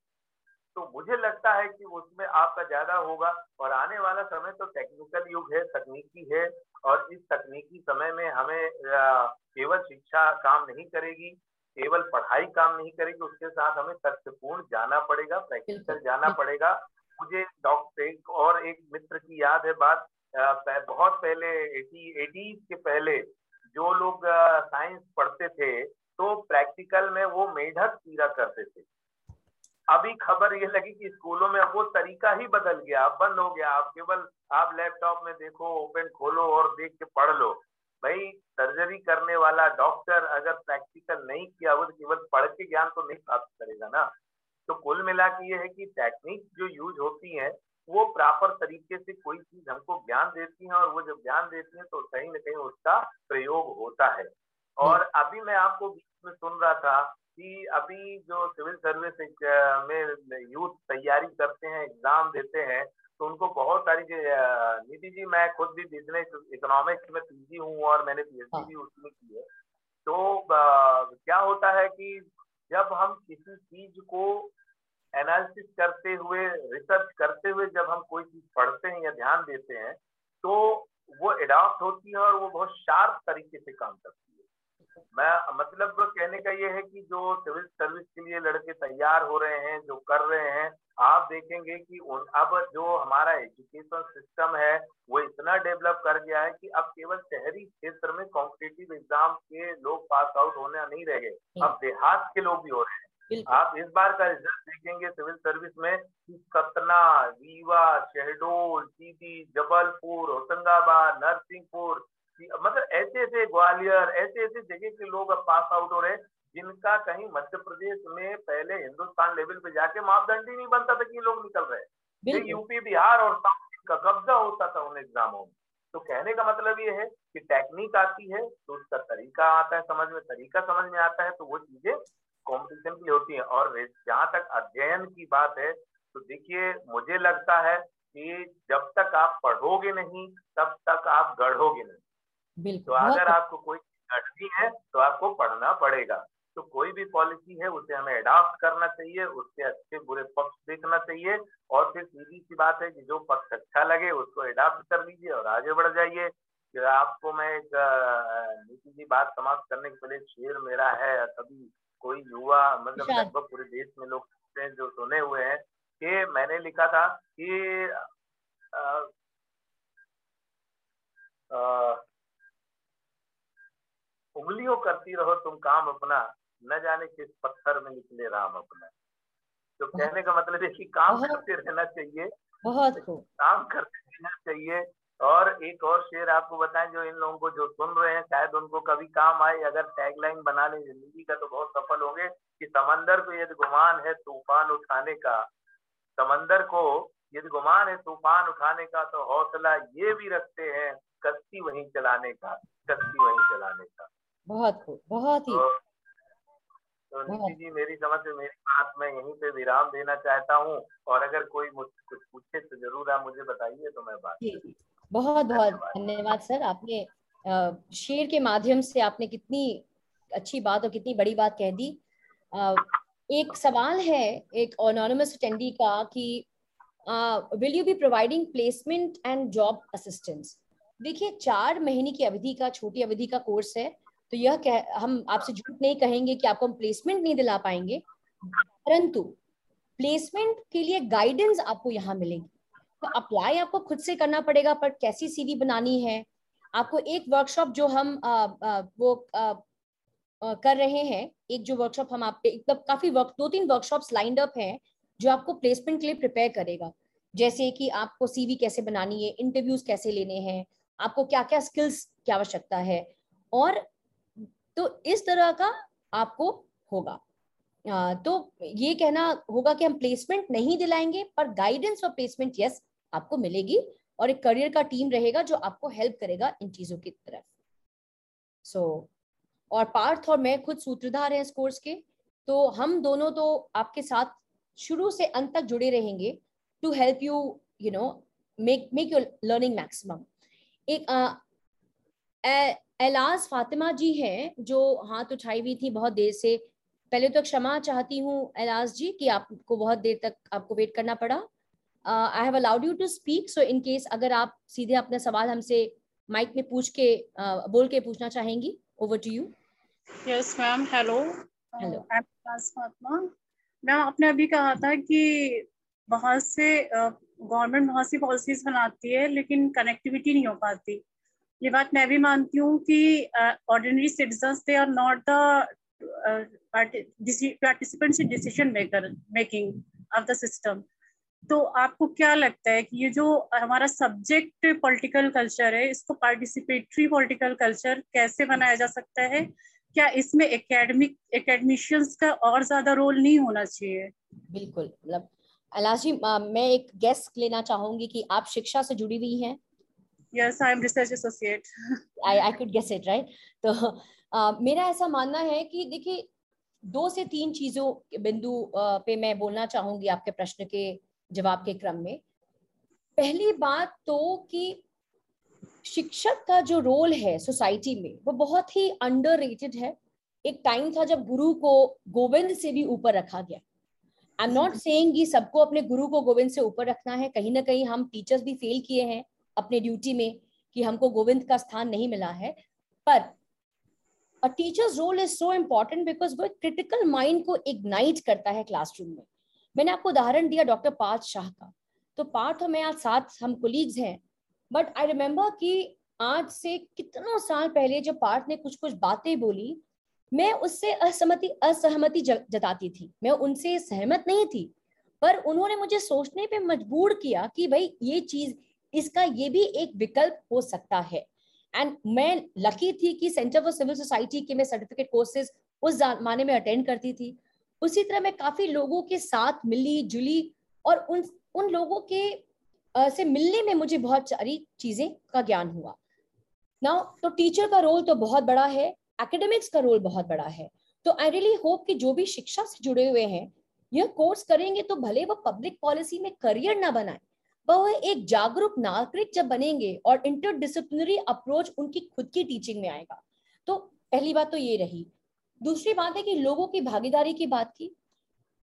D: तो मुझे लगता है कि उसमें आपका ज़्यादा होगा और आने वाला समय तो टेक्निकल युग है तकनीकी है और इस तकनीकी समय में हमें केवल शिक्षा काम नहीं करेगी केवल पढ़ाई काम नहीं करेगी उसके साथ हमें तथ्यपूर्ण जाना पड़ेगा प्रैक्टिकल जाना पड़ेगा मुझे डॉक्टर और एक मित्र की याद है बात बहुत पहले, एटी, एटीज के पहले जो लोग साइंस पढ़ते थे तो प्रैक्टिकल में वो मेढक कीड़ा करते थे। अभी खबर ये लगी कि स्कूलों में अब वो तरीका ही बदल गया, अब बंद हो गया, आप केवल, आप लैपटॉप में देखो, ओपन खोलो और देख के पढ़ लो। भाई, सर्जरी करने वाला डॉक्टर अगर प्रैक्टिकल नहीं किया, वो तो केवल पढ़ के ज्ञान तो नहीं प्राप्त करेगा ना। तो कुल मिला के ये है कि टेक्निक जो यूज़ होती है वो प्रॉपर तरीके से कोई चीज़ हमको ज्ञान देती है और वो जब ज्ञान देती है तो कहीं ना कहीं उसका प्रयोग होता है। और अभी मैं आपको बीच में सुन रहा था कि अभी जो सिविल सर्विस में यूथ तैयारी करते हैं एग्ज़ाम देते हैं तो उनको बहुत सारी नीति जी मैं खुद भी बिज़नेस इकोनॉमिक्स में पीजी हूँ और मैंने पीएचडी हाँ। भी उसमें की है। तो क्या होता है कि जब हम किसी चीज़ को एनालिसिस करते हुए रिसर्च करते हुए जब हम कोई चीज़ पढ़ते हैं या ध्यान देते हैं तो वो एडॉप्ट होती है और वो बहुत शार्प तरीके से काम करती है। मैं मतलब कहने का ये है कि जो सिविल सर्विस के लिए लड़के तैयार हो रहे हैं जो कर रहे हैं आप देखेंगे कि उन अब जो हमारा एजुकेशन सिस्टम है वो इतना डेवलप कर गया है कि अब केवल शहरी क्षेत्र में कॉम्पिटेटिव एग्ज़ाम के लोग पास आउट होने नहीं रह गए। अब देहात के लोग भी हो रहे हैं। आप इस बार का रिज़ल्ट देखेंगे सिविल सर्विस में कि सतना रीवा शहडोल सीधी जबलपुर होशंगाबाद नरसिंहपुर मतलब ऐसे ऐसे ग्वालियर ऐसे ऐसे जगह के लोग अब पास आउट हो रहे जिनका कहीं मध्य प्रदेश में पहले हिंदुस्तान लेवल पे जाके मापदंड ही नहीं बनता था कि लोग निकल रहे यूपी बिहार और साउथ का कब्जा होता था उन एग्जामों में। तो कहने का मतलब ये है कि टेक्निक आती है तो उसका तरीका आता है समझ में तरीका समझ में आता है तो वो चीज़ें कॉम्पिटिशन की होती है। और जहाँ तक अध्ययन की बात है तो देखिए मुझे लगता है कि जब तक आप पढ़ोगे नहीं तब तक आप गढ़ोगे नहीं। तो अगर आपको कोई घटती है तो आपको पढ़ना पड़ेगा। तो कोई भी पॉलिसी है उसे हमें अडॉप्ट करना चाहिए उसके अच्छे बुरे पक्ष देखना चाहिए और फिर सीधी सी बात है कि जो पक्ष अच्छा लगे उसको अडॉप्ट कर लीजिए और आगे बढ़ जाइए। आपको मैं एक नीति की बात समाप्त करने के पहले शेर मेरा है तभी कोई युवा मतलब लगभग पूरे देश में लोग जो सुने हुए हैं कि मैंने लिखा था कि आ, आ, उंगलियों करती रहो तुम काम अपना। न जाने किस पत्थर में निकले राम अपना। तो कहने का मतलब है कि काम करते रहना चाहिए।
A: बहुत
D: काम करते रहना चाहिए। और एक और शेर आपको बताएँ जो इन लोगों को जो सुन रहे हैं शायद उनको कभी काम आए अगर टैगलाइन बना ले ज़िंदगी का तो बहुत सफल होंगे कि समंदर को यदि गुमान है तूफ़ान उठाने का समंदर को यदि गुमान है तूफ़ान उठाने का तो हौसला ये भी रखते हैं कश्ती वहीं चलाने का कश्ती वहीं चलाने का।
A: बहुत खूब बहुत ही।
D: तो, तो जी मेरी समझ से मेरी बात मैं यहीं पे विराम देना चाहता हूँ और अगर कोई मुझसे कुछ पूछे तो ज़रूर आप मुझे बताइए तो मैं बात
A: बहुत बहुत धन्यवाद। सर। आपने शेर के माध्यम से आपने कितनी अच्छी बात और कितनी बड़ी बात कह दी। एक सवाल है एक ऑनोनमस अटेंडी का कि will you be providing placement and job assistance देखिए चार महीने की अवधि का छोटी अवधि का कोर्स है। तो यह कह हम आपसे झूठ नहीं कहेंगे कि आपको हम प्लेसमेंट नहीं दिला पाएँगे परंतु प्लेसमेंट के लिए गाइडेंस आपको यहाँ मिलेगी। तो अप्लाई आपको खुद से करना पड़ेगा पर कैसी सीवी बनानी है? आपको एक वर्कशॉप जो हम आ, आ, वो आ, आ, कर रहे हैं एक जो वर्कशॉप हम आप एकदम काफ़ी वर्क दो तीन वर्कशॉप्स लाइंड अप हैं जो आपको प्लेसमेंट के लिए प्रिपेयर करेगा। जैसे कि आपको सीवी कैसे बनानी है इंटरव्यूज़ कैसे लेने हैं आपको क्या क्या स्किल्स की आवश्यकता है और तो इस तरह का आपको होगा। तो ये कहना होगा कि हम प्लेसमेंट नहीं दिलाएँगे पर गाइडेंस और प्लेसमेंट यस आपको मिलेगी और एक करियर का टीम रहेगा जो आपको हेल्प करेगा इन चीज़ों की तरफ़। सो so, और पार्थ और मैं खुद सूत्रधार हैं इस कोर्स के तो हम दोनों तो आपके साथ शुरू से अंत तक जुड़े रहेंगे to help you you know make make your learning maximum एक एलाज फातिमा जी हैं जो हाथ उठाई हुई थी बहुत देर से। पहले तो क्षमा चाहती हूँ एलाज जी कि आपको बहुत देर तक आपको वेट करना पड़ा। I have allowed you to speak so in case अगर आप सीधे अपना सवाल हमसे माइक में पूछ के uh, बोल के पूछना चाहेंगी over to you
E: yes ma'am hello
A: hello
E: Fatima ma'am आपने अभी कहा था कि बहुत से गवर्नमेंट uh, बहुत सी पॉलिसीज़ बनाती है लेकिन कनेक्टिविटी नहीं हो पाती। ये बात मैं भी मानती हूँ कि ordinary citizen they are not the participants in decision maker making of the system तो आपको क्या लगता है कि ये जो हमारा सब्जेक्ट पॉलिटिकल कल्चर है, इसको पार्टिसिपेटरी पॉलिटिकल कल्चर कैसे बनाया जा सकता है? क्या इसमें एकेडमिक एकेडमिशियंस का और ज़्यादा रोल नहीं होना चाहिए?
A: बिल्कुल मतलब अलाजी मैं एक गेस्ट लेना चाहूँगी कि आप शिक्षा से जुड़ी हुई हैं?
E: Yes I am research associate
A: I I could guess it right तो uh, मेरा ऐसा मानना है कि देखिए दो से तीन चीज़ों बिंदु uh, पे मैं बोलना चाहूँगी आपके प्रश्न के जवाब के क्रम में। पहली बात तो कि शिक्षक का जो रोल है सोसाइटी में वो बहुत ही अंडर है। एक टाइम था जब गुरु को गोविंद से भी ऊपर रखा गया। आई एम नॉट सेइंग सबको अपने गुरु को गोविंद से ऊपर रखना है। कहीं ना कहीं हम टीचर्स भी फेल किए हैं। अपने ड्यूटी में कि हमको गोविंद का स्थान नहीं मिला है। पर a teacher's role is so important because वो क्रिटिकल माइंड को इग्नाइट करता है क्लासरूम में। मैंने आपको उदाहरण दिया डॉक्टर पार्थ शाह का। तो पार्थ और मैं आज साथ हम कोलीग्स हैं। बट आई रिमेम्बर कि आज से कितनों साल पहले जो पार्थ ने कुछ कुछ बातें बोली, मैं उससे असहमति असहमति जताती थी। मैं उनसे सहमत नहीं थी। पर उन्होंने मुझे सोचने पे मजबूर किया कि भाई ये चीज़ इसका ये भी एक विकल्प हो सकता है। एंड मैं लकी थी कि सेंटर फॉर सिविल सोसाइटी के मैं सर्टिफिकेट कोर्सेज उस जमाने में अटेंड करती थी। उसी तरह मैं काफ़ी लोगों के साथ मिली जुली और उन उन लोगों के आ, से मिलने में मुझे बहुत सारी चीज़ें का ज्ञान हुआ। ना तो टीचर का रोल तो बहुत बड़ा है एकेडमिक्स का रोल बहुत बड़ा है। तो आई रियली होप कि जो भी शिक्षा से जुड़े हुए हैं यह कोर्स करेंगे तो भले वो पब्लिक पॉलिसी में करियर ना बनाए वह एक जागरूक नागरिक जब बनेंगे और इंटरडिसिप्लिनरी अप्रोच उनकी खुद की टीचिंग में आएगा। तो पहली बात तो ये रही। दूसरी बात है कि लोगों की भागीदारी की बात की।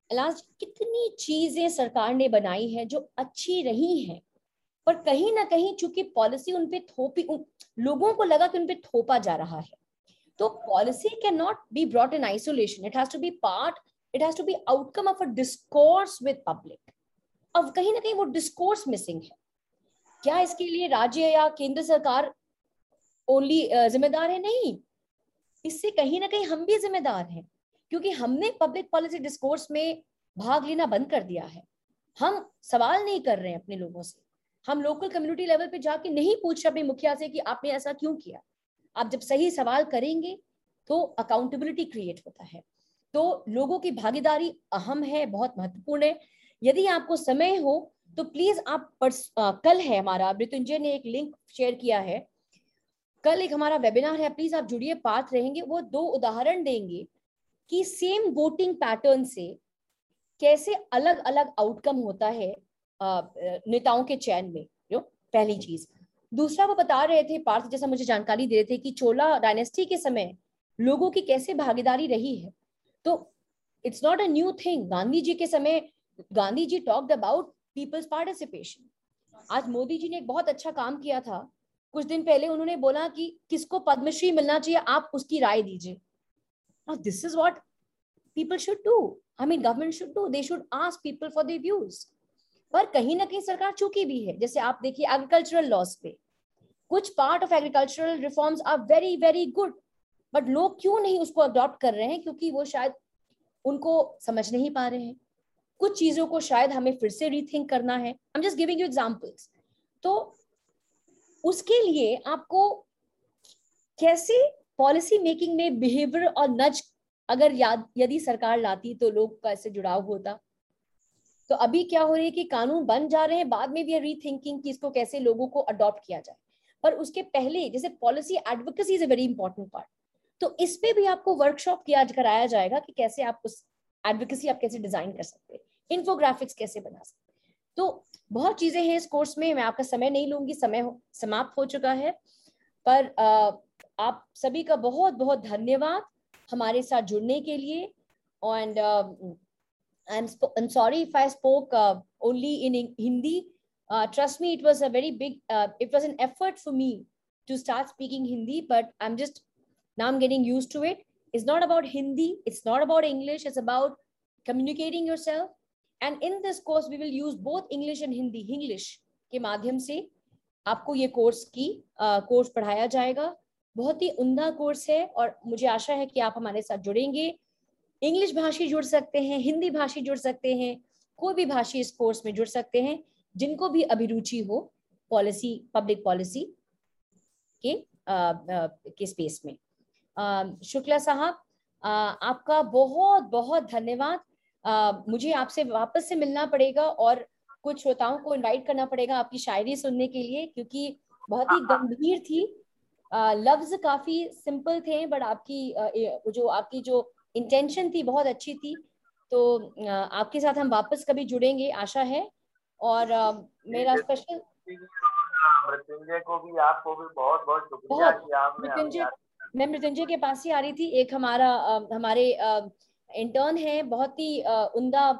A: इलाज कितनी चीज़ें सरकार ने बनाई है जो अच्छी रही हैं पर कहीं ना कहीं चूँकि पॉलिसी उनपे थोपी उन, लोगों को लगा कि उनपे थोपा जा रहा है। तो policy can not be brought in isolation it has to be part it has to be outcome of a discourse with public अब कहीं ना कहीं वो डिस्कोर्स मिसिंग है। क्या इसके लिए राज्य या केंद्र सरकार ओनली जिम्मेदार है? नहीं। इससे कहीं ना कहीं हम भी जिम्मेदार हैं, क्योंकि हमने पब्लिक पॉलिसी डिस्कोर्स में भाग लेना बंद कर दिया है। हम सवाल नहीं कर रहे हैं अपने लोगों से। हम लोकल कम्युनिटी लेवल पे जाके नहीं पूछ रहे अपने मुखिया से कि आपने ऐसा क्यों किया। आप जब सही सवाल करेंगे तो अकाउंटेबिलिटी क्रिएट होता है। तो लोगों की भागीदारी अहम है, बहुत महत्वपूर्ण है। यदि आपको समय हो तो प्लीज़ आप आ, कल है हमारा मृत्युंजय ने एक लिंक शेयर किया है। कल एक हमारा वेबिनार है प्लीज़ आप जुड़िए पाथ रहेंगे वो दो उदाहरण देंगे कि सेम वोटिंग पैटर्न से कैसे अलग अलग आउटकम होता है नेताओं के चयन में जो पहली चीज़। दूसरा वो बता रहे थे पार्थ जैसा मुझे जानकारी दे रहे थे कि चोला डायनेस्टी के समय लोगों की कैसे भागीदारी रही है। तो it's not a new thing Gandhi ji के समय Gandhi ji talked about people's participation आज मोदी जी ने एक बहुत अच्छा काम किया था। कुछ दिन पहले उन्होंने बोला कि किसको पद्मश्री मिलना चाहिए, आप उसकी राय दीजिए। This is what people should do I mean government should do they should ask people for their views पर कहीं ना कहीं सरकार चुकी भी है। जैसे आप देखिए एग्रीकल्चरल लॉस पे। कुछ part of agricultural reforms are very very good but लोग क्यों नहीं उसको अडॉप्ट कर रहे हैं? क्योंकि वो शायद उनको समझ नहीं पा रहे हैं। कुछ चीज़ों को शायद हमें फिर से रीथिंक करना है। I am just giving you examples तो उसके लिए आपको कैसे पॉलिसी मेकिंग में बिहेवियर और नज अगर याद, यदि सरकार लाती तो लोग का इससे जुड़ाव होता? तो अभी क्या हो रही है कि कानून बन जा रहे हैं, बाद में भी रीथिंकिंग कि इसको कैसे लोगों को अडॉप्ट किया जाए। पर उसके पहले, जैसे policy advocacy is a very important part तो इस पे भी आपको वर्कशॉप किया कराया जाएगा कि कैसे आप उस एडवोकेसी आप कैसे डिज़ाइन कर सकते हैं। इन्फोग्राफिक्स कैसे बना सकते? तो बहुत चीज़ें हैं इस कोर्स में, मैं आपका समय नहीं लूँगी, समय समाप्त हो चुका है। पर आप सभी का बहुत बहुत धन्यवाद हमारे साथ जुड़ने के लिए। And I am sorry if I spoke only in Hindi trust me it was a very big it was an effort for me to start speaking Hindi but I am just now am getting used to it is not about Hindi it's not about English is about communicating yourself And in this course we will use both English and Hindi English के माध्यम से आपको ये course की course uh, पढ़ाया जाएगा। बहुत ही उमदा course है और मुझे आशा है कि आप हमारे साथ जुड़ेंगे। इंग्लिश भाषी जुड़ सकते हैं हिंदी भाषी जुड़ सकते हैं कोई भी भाषी इस कोर्स में जुड़ सकते हैं जिनको भी अभिरुचि हो पॉलिसी पब्लिक पॉलिसी के आ, आ, के स्पेस में। शुक्ला साहब आपका बहुत बहुत धन्यवाद। मुझे आपसे वापस से मिलना पड़ेगा और कुछ श्रोताओं को इनवाइट करना पड़ेगा आपकी शायरी सुनने के लिए क्योंकि बहुत ही गंभीर थी। लफ्ज काफ़ी सिंपल थे बट आपकी जो आपकी जो इंटेंशन थी बहुत अच्छी थी। तो आपके साथ हम वापस कभी जुड़ेंगे आशा है। और मेरा स्पेशल
D: मृत्युंजय को भी आपको भी बहुत बहुत शुक्रिया कि आपने
A: मृत्युंजय मैं मृत्युंजय के पास ही आ रही थी एक हमारा हमारे इंटर्न है बहुत ही उमदा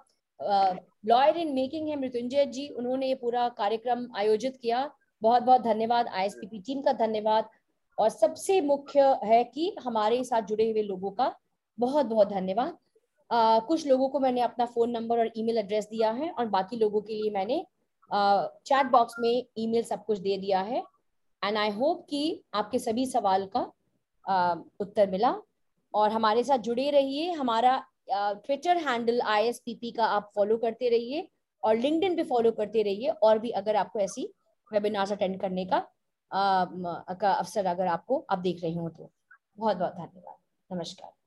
A: लॉयर इन मेकिंग है मृत्युंजय जी उन्होंने ये पूरा कार्यक्रम आयोजित किया। बहुत बहुत धन्यवाद आईएसपीपी टीम का धन्यवाद। और सबसे मुख्य है कि हमारे साथ जुड़े हुए लोगों का बहुत बहुत धन्यवाद। आ, कुछ लोगों को मैंने अपना फ़ोन नंबर और ईमेल एड्रेस दिया है और बाकी लोगों के लिए मैंने चैट बॉक्स में ईमेल सब कुछ दे दिया है। एंड आई होप कि आपके सभी सवाल का आ, उत्तर मिला। और हमारे साथ जुड़े रहिए। हमारा ट्विटर हैंडल आई का आप फॉलो करते रहिए और लिंकडिन पे फॉलो करते रहिए और भी अगर आपको ऐसी वेबिनार्स अटेंड करने का, आ, का अवसर अगर आपको आप देख रहे हो तो। बहुत बहुत धन्यवाद। नमस्कार।